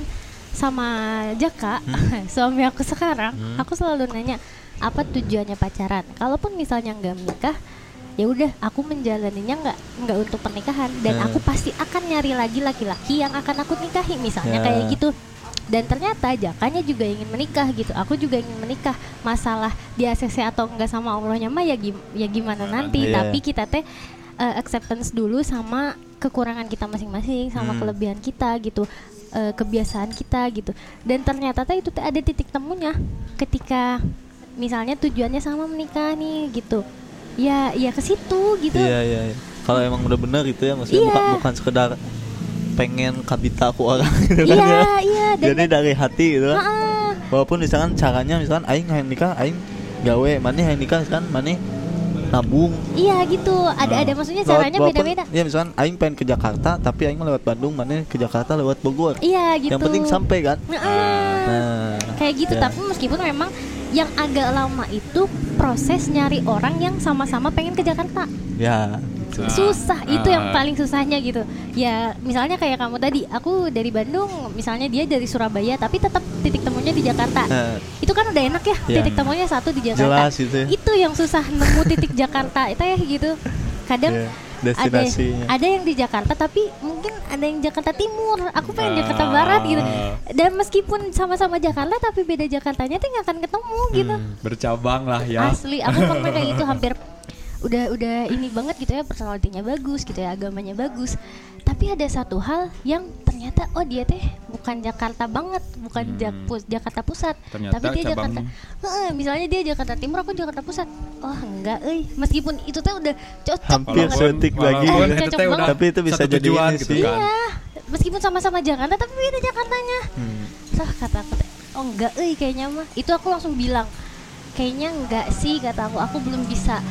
sama Jaka Hmm. suami aku sekarang aku selalu nanya apa tujuannya pacaran kalaupun misalnya nggak menikah ya udah aku menjalaninya nggak nggak untuk pernikahan dan Hmm. aku pasti akan nyari lagi laki-laki yang akan aku nikahi misalnya Ya. kayak gitu dan ternyata Jakanya juga ingin menikah gitu aku juga ingin menikah masalah di ACC atau enggak sama Allahnya mah ya gim- ya gimana nanti Iya. tapi kita teh uh, acceptance dulu sama kekurangan kita masing-masing sama Hmm. kelebihan kita gitu uh, kebiasaan kita gitu. Dan ternyata itu ada titik temunya ketika misalnya tujuannya sama menikah nih gitu. Ya ya ke situ gitu. Iya iya iya. kalau emang udah benar gitu ya maksudnya Iya. bukan bukan sekedar pengen kabita aku orang gitu kan iya ya. iya dan jadi dari hati gitu. Kan walaupun misalkan caranya misalkan aing hayang nikah aing gawe mana hayang nikah kan mana nabung. Iya gitu. Ada ada. Maksudnya caranya walaupun- beda-beda. Iya misalkan Aing pengen ke Jakarta tapi Aing lewat Bandung mana ke Jakarta lewat Bogor. Iya gitu. Yang penting sampai kan? Heeh. Nah. Kayak gitu ya. tapi meskipun memang yang agak lama itu proses nyari orang yang sama-sama pengen ke Jakarta. Ya. Ah, susah itu yang ah. paling susahnya gitu. Ya misalnya kayak kamu tadi aku dari Bandung misalnya dia dari Surabaya tapi tetap titik temunya di Jakarta. Nah, itu kan udah enak ya Iya. titik temunya satu di Jakarta. Jelas gitu ya. itu yang susah nemu titik Jakarta itu ya gitu. Kadang ada destinasinya. ada yang di Jakarta tapi mungkin ada yang Jakarta Timur aku pengen Ah. Jakarta Barat gitu dan meskipun sama-sama Jakarta tapi beda Jakartanya tuh nggak akan ketemu gitu Hmm, bercabang lah ya. asli aku pernah kayak gitu hampir udah udah ini banget gitu ya personalitinya bagus gitu ya agamanya bagus tapi ada satu hal yang ternyata oh dia teh bukan Jakarta banget bukan Hmm. Jak- Jakarta Pusat Ternyata tapi dia cabang- Jakarta Heeh, misalnya dia Jakarta Timur aku Jakarta Pusat oh enggak euy meskipun itu teh udah cocok Hampir banget. setik lagi. Oh, cocok banget. Tapi itu bisa jadi ini gitu sih. kan. Iya, meskipun sama-sama Jakarta tapi beda Jakartanya. Hmm. Sah kata aku, teh, oh enggak, eh kayaknya mah. Itu aku langsung bilang, kayaknya enggak sih kata aku, aku belum bisa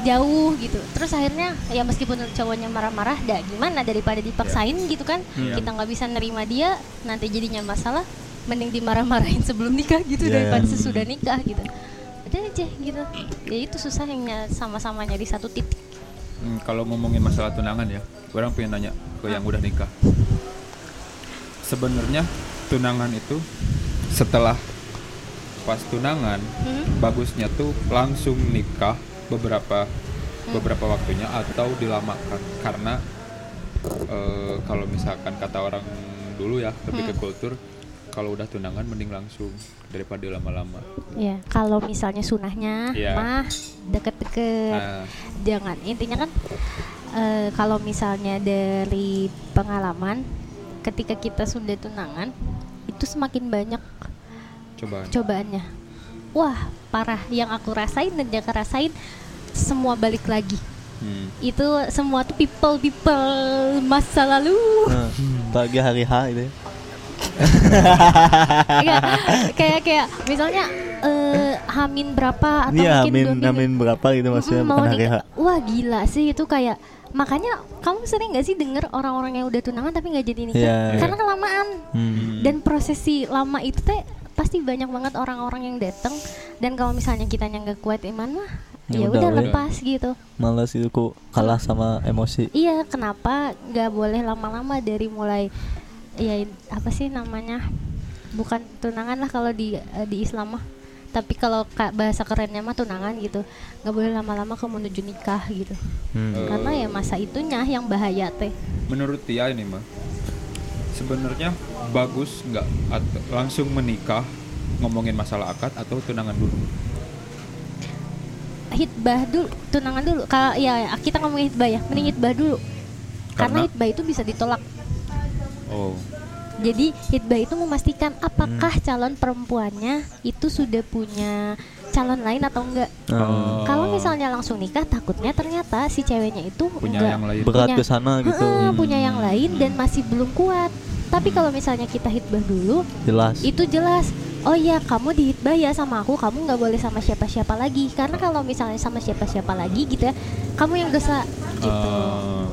jauh gitu. Terus akhirnya ya meskipun cowoknya marah-marah, dah gimana daripada dipaksain gitu kan, Iya. kita nggak bisa nerima dia, nanti jadinya masalah, mending dimarah-marahin sebelum nikah gitu Iya. daripada sesudah nikah gitu. Udah aja gitu. Ya itu susah yang sama-sama nyari satu titik. Hmm, kalau ngomongin masalah tunangan ya, orang pengen nanya ke yang udah nikah. Sebenarnya tunangan itu setelah pas tunangan Hmm? bagusnya tuh langsung nikah beberapa beberapa waktunya atau dilamakan karena eh, kalau misalkan kata orang dulu ya lebih ke kultur kalau udah tunangan mending langsung daripada lama-lama. Ya, kalau misalnya sunahnya Iya. mah deket-deket, Nah, jangan intinya kan eh, kalau misalnya dari pengalaman, ketika kita sudah tunangan, itu semakin banyak coba. cobaannya. Wah, parah. Yang aku rasain dan Jaka rasain semua balik lagi. Hmm. Itu semua tuh people people masa lalu. Pagi hari H itu. ya. Kayak kayak kayak misalnya eh Hamin berapa atau Iya, mungkin amin dua minggu amin berapa gitu maksudnya Mm, mau bukan hari H. nikah. Wah gila sih itu kayak makanya kamu sering gak sih denger orang-orang yang udah tunangan tapi nggak jadi nikah Iya. karena kelamaan Hmm. dan prosesi lama itu teh pasti banyak banget orang-orang yang datang dan kalau misalnya kita nggak kuat iman mah Ya ya udah, lepas gitu. Males itu kok kalah sama emosi. iya kenapa nggak boleh lama-lama dari mulai ya apa sih namanya bukan tunangan lah kalau di eh, di Islam mah. Tapi kalau ka- bahasa kerennya mah tunangan gitu. Nggak boleh lama-lama ke menuju nikah gitu. Hmm. Karena ya masa itunya yang bahaya teh. Menurut Tia ini mah sebenarnya bagus nggak langsung menikah ngomongin masalah akad atau tunangan dulu? Hitbah dulu tunangan dulu. Kalau ya kita ngomongin hitbah ya. Mending hitbah dulu. Karena, Karena? hitbah itu bisa ditolak. Oh. Jadi hitbah itu memastikan apakah Hmm. calon perempuannya itu sudah punya calon lain atau enggak. Nah, kalau misalnya langsung nikah takutnya ternyata si ceweknya itu punya enggak yang lain. Berat ke sana gitu. Heeh, punya yang lain dan masih belum kuat tapi kalau misalnya kita hitbah dulu Jelas. itu jelas. Oh ya kamu dihitbah ya sama aku kamu nggak boleh sama siapa-siapa lagi. Karena kalau misalnya sama siapa-siapa lagi gitu ya kamu yang dosa gitu. Ah,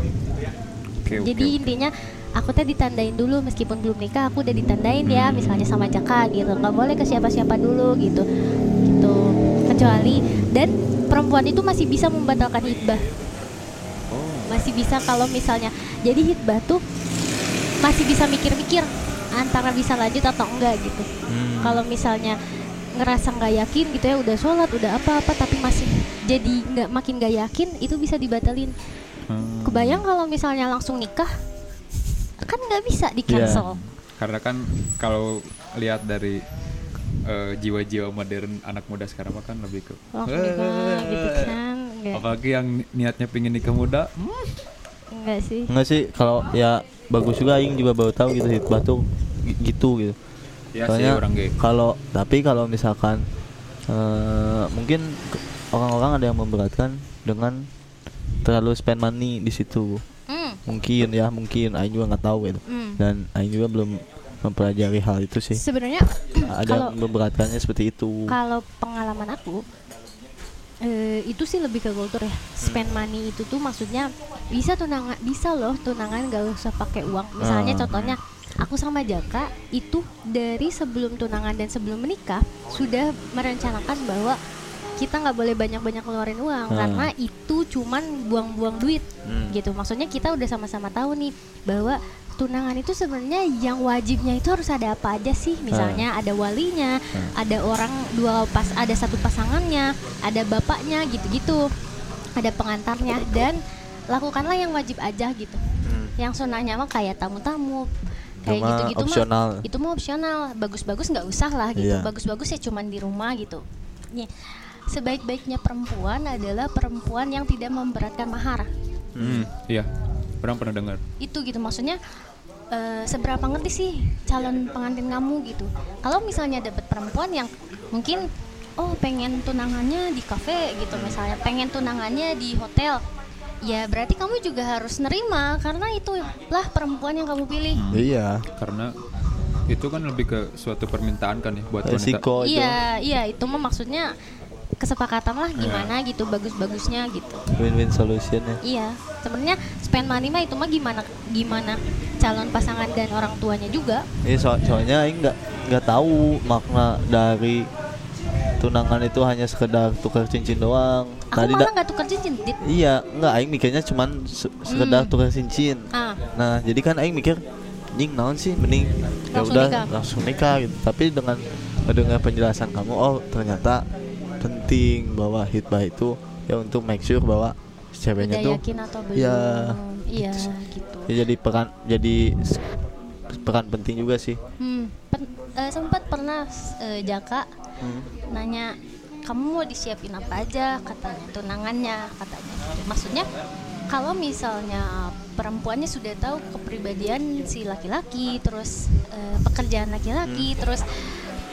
oke oke jadi intinya aku teh ditandain dulu meskipun belum nikah aku udah ditandain ya misalnya sama Jaka gitu. Nggak boleh ke siapa-siapa dulu gitu. Gitu. Kecuali dan perempuan itu masih bisa membatalkan hitbah. Oh. Masih bisa kalau misalnya jadi hitbah tuh masih bisa mikir-mikir antara bisa lanjut atau enggak gitu. Hmm. kalau misalnya ngerasa nggak yakin gitu ya udah sholat udah apa-apa tapi masih jadi nggak makin nggak yakin itu bisa dibatalin. Hmm. kebayang kalau misalnya langsung nikah kan nggak bisa di cancel. Karena kan kalau lihat dari eh, jiwa-jiwa modern anak muda sekarang mah kan lebih ke langsung nikah gitu kan apalagi yang niatnya pingin nikah muda nggak sih Enggak sih kalau ya bagus juga aing juga baru tahu gitu hitbah tuh gi- gitu gitu. ya sih Soalnya orang gay kalau tapi kalau misalkan eh, mungkin orang-orang ada yang memberatkan dengan terlalu spend money di situ. Hmm, Mungkin ya, mungkin aing juga nggak tahu gitu. hmm. Dan aing juga belum mempelajari hal itu sih. sebenarnya Ada kalau yang memberatkannya seperti itu. kalau pengalaman aku eh, itu sih lebih ke kultur ya spend money itu tuh maksudnya bisa tunangan bisa loh tunangan gak usah pakai uang misalnya Ah. contohnya aku sama Jaka itu dari sebelum tunangan dan sebelum menikah sudah merencanakan bahwa kita nggak boleh banyak-banyak ngeluarin uang Ah. karena itu cuman buang-buang duit Hmm. gitu maksudnya kita udah sama-sama tahu nih bahwa tunangan itu sebenarnya yang wajibnya itu harus ada apa aja sih misalnya ada walinya ada orang dua pas ada satu pasangannya ada bapaknya gitu-gitu ada pengantarnya dan lakukanlah yang wajib aja gitu Hmm. yang sunahnya mah kayak tamu-tamu kayak Cuma gitu-gitu opsional. mah itu mah opsional bagus-bagus nggak usah lah gitu Iya. bagus-bagus ya cuman di rumah gitu Nih, sebaik-baiknya perempuan adalah perempuan yang tidak memberatkan mahar. Hmm, iya. Pernah dengar. Itu gitu maksudnya eh, seberapa ngerti sih calon pengantin kamu gitu. Kalau misalnya dapet perempuan yang mungkin oh pengen tunangannya di kafe gitu misalnya, pengen tunangannya di hotel. Ya berarti kamu juga harus nerima karena itulah perempuan yang kamu pilih. Iya. Karena itu kan lebih ke suatu permintaan kan ya buat wanita. Resiko itu. Iya, iya itu mah maksudnya kesepakatan lah gimana gitu bagus-bagusnya gitu. Win-win solution ya. Iya, sebenarnya spend money mah itu mah gimana gimana calon pasangan dan orang tuanya juga. Iya so soalnya Aing nggak nggak tahu makna dari tunangan itu hanya sekedar tukar cincin doang. Aku Tadi malah nggak tukar cincin. Dit. iya nggak Aing mikirnya cuman se- sekedar Hmm. tukar cincin. Ah, Nah jadi kan Aing mikir Nying naon sih mending ya udah langsung nikah gitu. Tapi dengan mendengar penjelasan kamu oh ternyata penting bahwa hitbah itu ya untuk make sure bahwa ceweknya udah tuh yakin atau belum? ya, Iya, gitu. ya jadi peran jadi peran penting juga sih. Hmm, pen- eh, sempat pernah eh, Jaka Hmm. nanya kamu mau disiapin apa aja katanya tunangannya katanya gitu. maksudnya kalau misalnya perempuannya sudah tahu kepribadian si laki-laki terus eh, pekerjaan laki-laki terus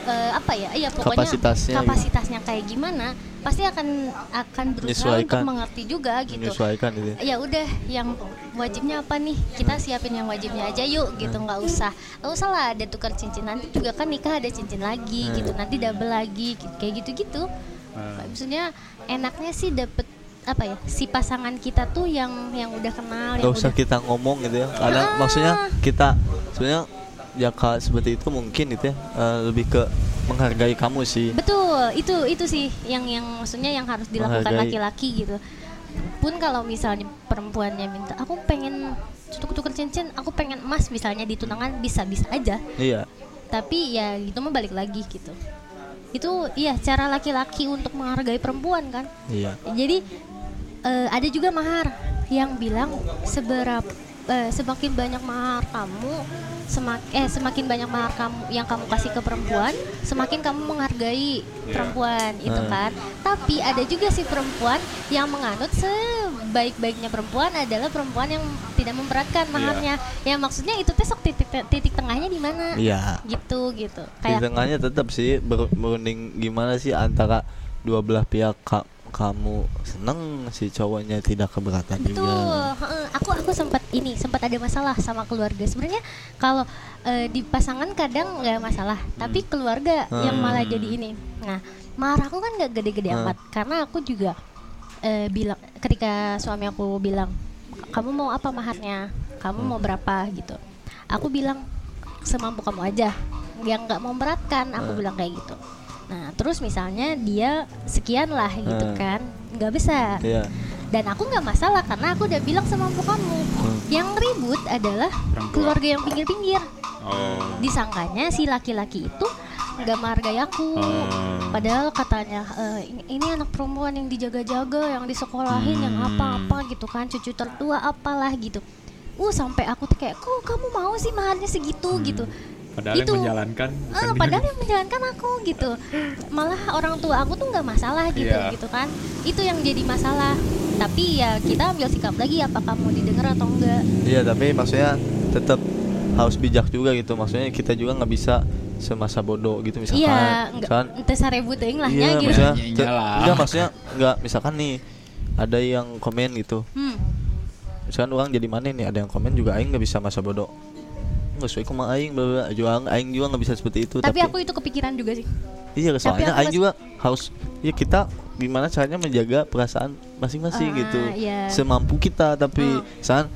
eh, apa ya iya pokoknya Hmm. Kapasitasnya gitu. kapasitasnya kayak gimana pasti akan akan berusaha untuk mengerti juga gitu Menyesuaikan gitu. ya. ya udah yang wajibnya apa nih kita siapin yang wajibnya aja yuk gitu Hmm. nggak usah nggak usah lah ada tukar cincin nanti juga kan nikah ada cincin lagi Hmm. gitu nanti double lagi gitu. kayak gitu gitu Ah. maksudnya enaknya sih dapet apa ya si pasangan kita tuh yang yang udah kenal Gak yang usah udah kita ngomong gitu ya. Kadang Ah. maksudnya kita sebenarnya jaka seperti itu mungkin gitu ya eh, lebih ke menghargai kamu sih. betul itu itu sih yang yang maksudnya yang harus dilakukan laki-laki gitu pun kalau misalnya perempuannya minta aku pengen tuker-tuker cincin aku pengen emas misalnya di tunangan bisa bisa aja Iya. tapi ya itu mah balik lagi gitu itu iya cara laki-laki untuk menghargai perempuan kan Iya. jadi eh, ada juga mahar yang bilang seberapa eh, semakin banyak mahar kamu semak eh semakin banyak mahar kamu yang kamu kasih ke perempuan semakin kamu menghargai perempuan itu Hmm. kan? Tapi ada juga sih perempuan yang menganut sebaik-baiknya perempuan adalah perempuan yang tidak memberatkan maharnya. Ya maksudnya itu tuh sok titik titik tengahnya di mana? Iya. gitu gitu. Di kayak tengahnya tetap sih ber- berunding gimana sih antara dua belah pihak kamu seneng si cowoknya tidak keberatan betul juga. heeh. aku aku sempat ini sempat ada masalah sama keluarga sebenarnya kalau eh, di pasangan kadang nggak masalah tapi keluarga yang Hmm. malah jadi ini nah marah aku kan nggak gede-gede Hmm. amat karena aku juga eh, bilang ketika suami aku bilang kamu mau apa maharnya kamu mau berapa gitu aku bilang semampu kamu aja yang nggak mau beratkan aku Hmm. bilang kayak gitu nah terus misalnya dia sekian lah gitu Hmm. kan nggak besar Iya. dan aku nggak masalah karena aku udah bilang semampu kamu Hmm. yang ribut adalah keluarga yang pinggir-pinggir Oh. disangkanya si laki-laki itu nggak menghargai aku Oh. padahal katanya "Eh, ini, ini anak perempuan yang dijaga-jaga yang disekolahin yang Hmm. apa-apa gitu kan cucu tertua apalah gitu uh sampai aku tuh kayak kok kamu mau sih maharnya segitu gitu Padahal Itu. yang menjalankan bukan Ah, padahal yang menjalankan aku gitu malah orang tua aku tuh nggak masalah gitu Iya. gitu kan itu yang jadi masalah tapi ya kita ambil sikap lagi apakah mau didengar atau enggak Iya, tapi maksudnya tetap harus bijak juga gitu. Maksudnya kita juga nggak bisa semasa bodoh gitu misalkan. iya enggak misalkan ente sarebu teuing lah Iya, nya gitu maksudnya Ya, enggak maksudnya enggak misalkan nih ada yang komen gitu. hmm. Misalkan orang jadi mana nih ada yang komen juga aing nggak bisa masa bodoh. Nggak sesuai sama aing, bla bla. Juang aing juga nggak bisa seperti itu. tapi aku itu kepikiran juga sih iya soalnya aing juga harus ya kita gimana caranya menjaga perasaan masing-masing Ah, gitu. iya. Semampu kita tapi Hmm. misalkan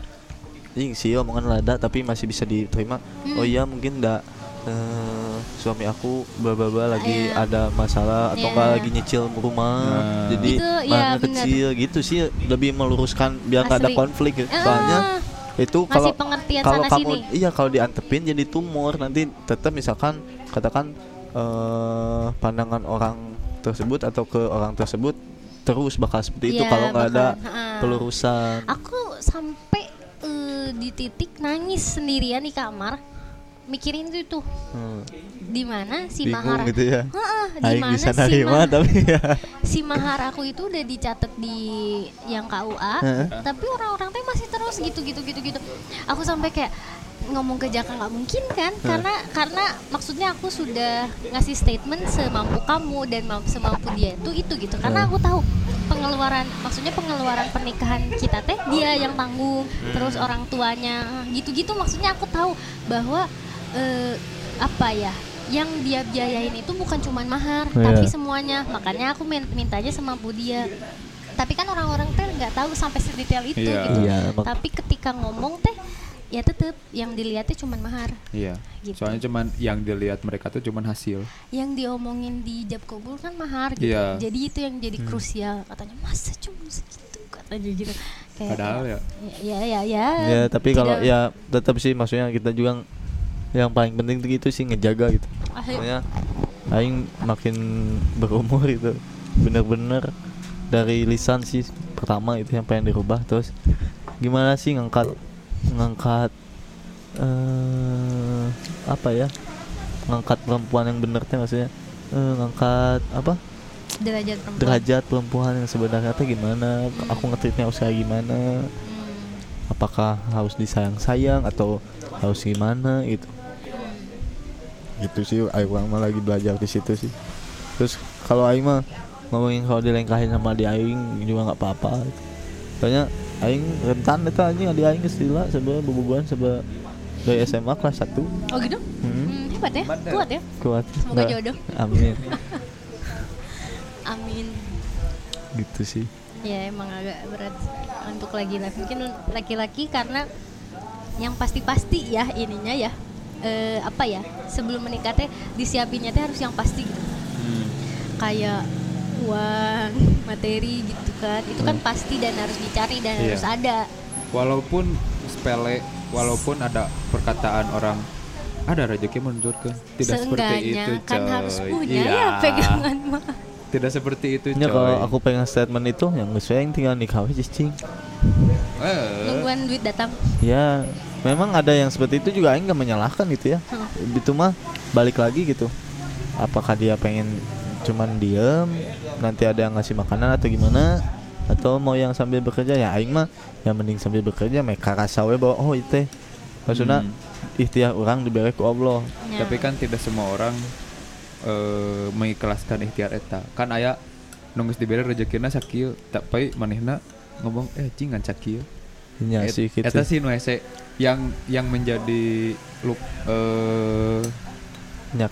Ing sih omongan lada tapi masih bisa diterima. Hmm. Oh iya mungkin enggak eh, suami aku bla lagi Iya. ada masalah atau Iya. enggak lagi nyicil rumah. Nah. Jadi Itu, iya, maharnya benar. kecil gitu sih lebih meluruskan biar nggak ada konflik gitu. Ah, Soalnya itu kalau pengertian kalau kamu sini? iya kalau diantepin jadi tumor nanti tetap misalkan katakan eh, pandangan orang tersebut atau ke orang tersebut terus bakal seperti itu Iya, kalau nggak ada pelurusan. aku sampai eh, di titik nangis sendirian di kamar mikirin itu tuh. Hmm. di mana si Bingung mahar gitu ya. Heeh, di mana si mahar tapi ya. si mahar aku itu udah dicatat di yang KUA tapi orang-orang teh masih terus gitu gitu gitu gitu. Aku sampai kayak ngomong ke Jaka nggak mungkin kan? Karena karena maksudnya aku sudah ngasih statement semampu kamu dan mam- semampu dia itu itu gitu. Karena aku tahu pengeluaran maksudnya pengeluaran pernikahan kita teh dia yang tanggung terus orang tuanya gitu-gitu maksudnya aku tahu bahwa eh, apa ya? Yang dia biayain itu bukan cuman mahar Iya. tapi semuanya. Makanya aku min- mintanya semampu dia. Tapi kan orang-orang teh nggak tahu sampai sedetail itu Iya. gitu. Iya, mak- tapi ketika ngomong teh ya tetep yang dilihatnya cuman mahar. Iya. Gitu. Soalnya cuman yang dilihat mereka tuh cuman hasil. yang diomongin di jab kabul kan mahar gitu. Iya. jadi itu yang jadi krusial. Katanya masa cuma segitu? Katanya gitu. Kayak Padahal ya. Ya ya ya. Ya, tapi kalau ya tetap sih maksudnya kita juga yang paling penting tuh gitu sih ngejaga gitu. Maksudnya aing makin berumur itu bener-bener dari lisan sih pertama itu yang pengen dirubah terus gimana sih ngangkat ngangkat eh apa ya ngangkat perempuan yang bener teh maksudnya eh, ngangkat apa? Derajat perempuan. Derajat perempuan yang sebenarnya teh gimana aku ngetritnya harus kayak gimana Hmm. apakah harus disayang-sayang atau harus gimana gitu gitu sih Aing mah lagi belajar di situ sih. Terus kalau Aing mah ngomongin kalau dilengkahin sama di Aing juga nggak apa-apa. Soalnya Aing rentan itu anjing di Aing gila sebelum bubuan sebelum dari SMA kelas 1 oh gitu? Hmm. Hmm, hebat ya kuat ya. Kuat. Semoga Nggak. jodoh. amin. Amin. Gitu sih. Ya emang agak berat untuk laki-laki mungkin laki-laki karena yang pasti-pasti ya ininya ya eh, apa ya sebelum menikah teh disiapinnya teh harus yang pasti gitu. Hmm. kayak uang materi gitu kan itu kan pasti dan harus dicari dan Iya. harus ada walaupun sepele, walaupun ada perkataan orang ada rezeki menurutku tidak seperti seenggaknya itu kan coy. harus punya Iya. ya pegangan mah tidak seperti itu Ya coy kalau aku pengen statement itu yang sesuai yang tinggal nikah aja cing eh, nungguan duit datang Ya, memang ada yang seperti itu juga Aing gak menyalahkan gitu ya. Itu mah balik lagi gitu. Apakah dia pengen cuman diem, nanti ada yang ngasih makanan atau gimana? Atau mau yang sambil bekerja ya Aing mah yang mending sambil bekerja mereka rasa we bahwa oh itu teh. maksudnya Hmm. ikhtiar orang diberi ku Allah. Ya. tapi kan tidak semua orang eh, mengikhlaskan ikhtiar eta kan aya nunggus diberi rezekina sakieu tapi manehna ngomong eh cingan sakieu Ya Et- sih gitu. eta sih nu hese yang yang menjadi luk eh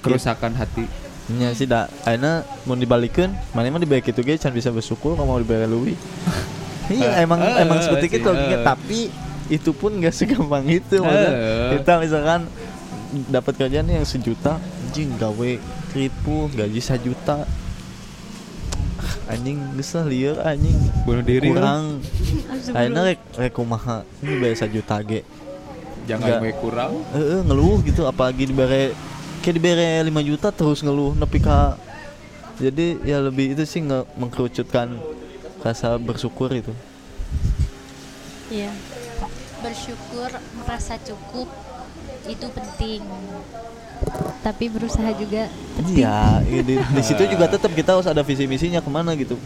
kerusakan hati Nya sih da ayeuna mun dibalikeun mana mah diberi kitu ge can bisa bersyukur kalau mau diberi leuwih. iya Eh, emang eh, emang seperti sih, itu eh. tapi itu pun gak segampang itu. Eh. Kita misalkan dapat kerjaan yang sejuta, anjing gawe ribu gaji sejuta. Anjing geus lah lieur anjing. bunuh diri Kurang. Ayeuna rek rek kumaha ini bayar sejuta ge. jangan we kurang Heeh, ngeluh gitu apalagi dibere kayak dibere 5 juta terus ngeluh nepi ka jadi ya lebih itu sih nge mengkerucutkan rasa bersyukur itu Iya. Bersyukur, merasa cukup itu penting. Tapi berusaha juga iya iya, di, di situ juga tetap kita harus ada visi misinya ke mana gitu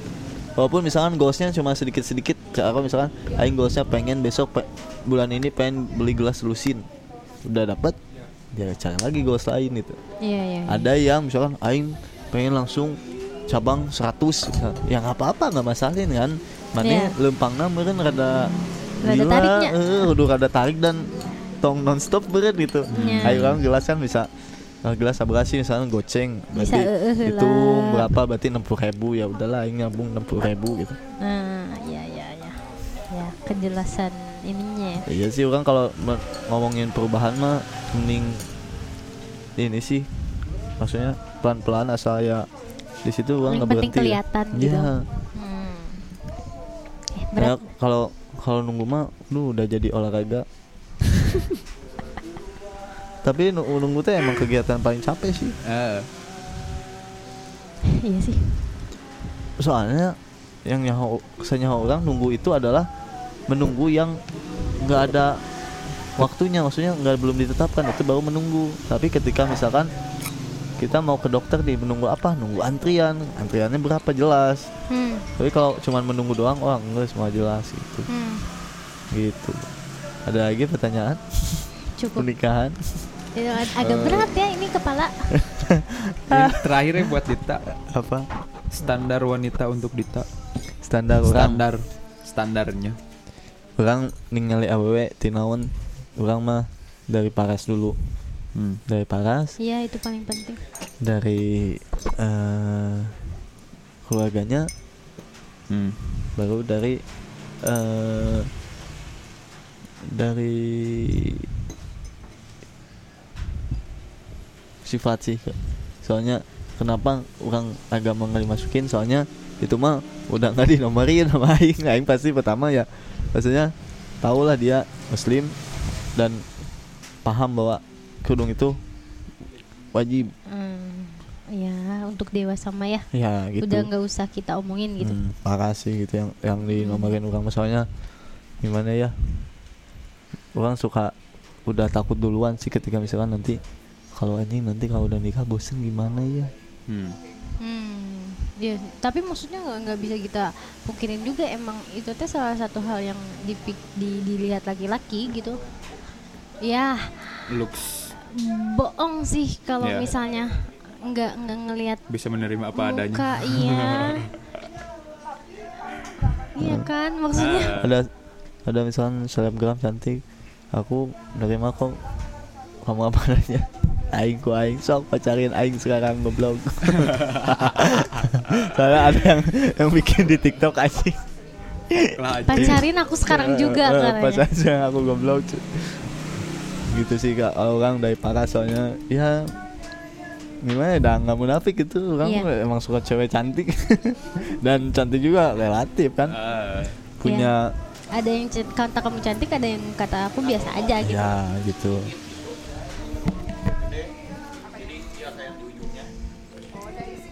walaupun misalkan goalsnya cuma sedikit sedikit kayak aku misalkan aing goalsnya pengen besok pe- bulan ini pengen beli gelas lusin udah dapat ya cari lagi goals lain itu Iya, iya. ada yang misalkan aing pengen langsung cabang 100 misal. ya nggak apa-apa nggak masalahin kan mana Iya. lempangna meureun rada Rada gila, tariknya. eh, udah rada tarik dan tong nonstop beren gitu Iya. ayo kan gelas kan bisa gelas sabra sih misalnya goceng berarti eh, eh, lah. berapa berarti enam puluh ribu ya udahlah aing nyambung enam puluh ribu gitu Nah, ya ya ya. Ya, kejelasan ininya ya. iya sih orang kalau ngomongin perubahan mah mending ini sih maksudnya pelan-pelan asal ya di situ orang nggak berhenti ya. kelihatan gitu. Iya. Hmm. Eh, Ya, kalau kalau nunggu mah lu udah jadi olahraga. Tapi nu- nunggu teh emang kegiatan paling capek sih. eh. Iya sih. Soalnya yang nyaho kesannya orang nunggu itu adalah menunggu yang nggak ada waktunya. Maksudnya nggak belum ditetapkan itu baru menunggu. Tapi ketika misalkan kita mau ke dokter nih menunggu apa? Nunggu antrian. Antriannya berapa? Jelas. Hmm. tapi kalau cuman menunggu doang wah enggak semua jelas gitu. Hmm. gitu. Ada lagi pertanyaan Cukup. pernikahan Itu ag- agak berat ya ini kepala. Ini terakhirnya buat Dita apa standar wanita untuk Dita standar orang standar standarnya orang ningali awewe tinaon orang mah dari paras dulu hmm. dari paras Iya itu paling penting. dari eh, keluarganya Hmm. baru dari eh dari sifat sih. Soalnya kenapa orang agama nggak dimasukin? Soalnya itu mah udah nggak dinomorin sama Aing. Aing pasti pertama ya maksudnya tahulah dia muslim dan paham bahwa kerudung itu wajib. Hmm. Ya untuk dewasa mah ya. ya gitu. Udah nggak usah kita omongin gitu. Hmm, parah sih gitu yang yang dinomorin orang. Soalnya gimana ya? Orang suka udah takut duluan sih ketika misalkan nanti kalau anjing nanti kalau udah nikah bosen gimana ya Hmm. Hmm, ya, tapi maksudnya nggak nggak bisa kita pungkirin juga emang itu teh salah satu hal yang dipik, di, dilihat laki-laki gitu. Ya, looks bohong sih kalau Ya. misalnya nggak nggak ngelihat bisa menerima apa adanya muka, iya. iya kan maksudnya. Ah. ada ada misalkan selebgram cantik aku nerima kok kamu apa adanya aing ku aing. Sok pacarin aing sekarang goblok. Soalnya ada yang yang bikin di tiktok anjing. Pacarin aku sekarang juga Eh, eh, katanya. pas aja aku goblok gitu sih kak. Orang dari para soalnya. Ya gimana ya dah nggak munafik gitu. Orang Iya. emang suka cewek cantik. Dan cantik juga relatif kan? Ah. punya Ada yang kata kamu cantik, ada yang kata aku biasa aja gitu. ya gitu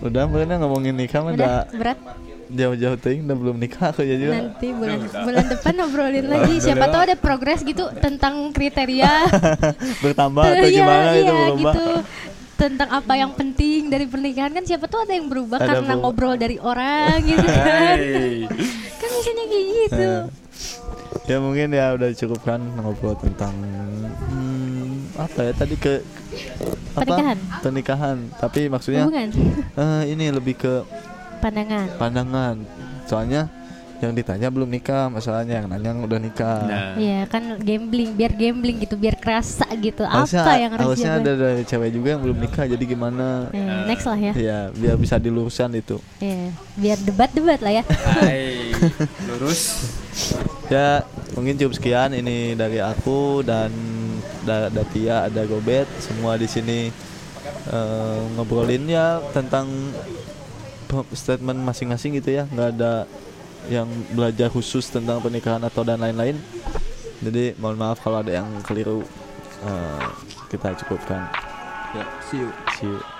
udah pernah ngomongin nikah mah Udah berat. jauh-jauh ting udah belum nikah aku ya juga Nanti bulan bulan depan ngobrolin lagi. Siapa tahu ada progres gitu tentang kriteria. bertambah atau Iya, gimana itu iya, berubah gitu. Tentang apa yang penting dari pernikahan kan siapa tahu ada yang berubah Ada karena berubah. ngobrol dari orang gitu kan. Hey. kan biasanya kayak gitu. Eh, ya mungkin ya udah cukup kan ngobrol tentang hmm, apa ya tadi ke apa? Pernikahan. pernikahan tapi maksudnya Hubungan, eh, ini lebih ke pandangan. pandangan soalnya yang ditanya belum nikah masalahnya yang nanya udah nikah Nah. Iya kan gambling, biar gambling gitu, biar kerasa gitu. harusnya apa yang harus harusnya ada dari cewek juga yang belum nikah jadi gimana Eh, next lah ya. ya biar bisa diluruskan itu Iya, biar debat-debat lah ya. Hai. Lurus. ya mungkin cukup sekian ini dari aku dan da Datia ada Gobet semua di sini eh, ngobrolin ya tentang statement masing-masing gitu ya. Nggak ada yang belajar khusus tentang pernikahan atau dan lain-lain. Jadi mohon maaf kalau ada yang keliru. Eh, kita cukupkan. Ya, see you. see you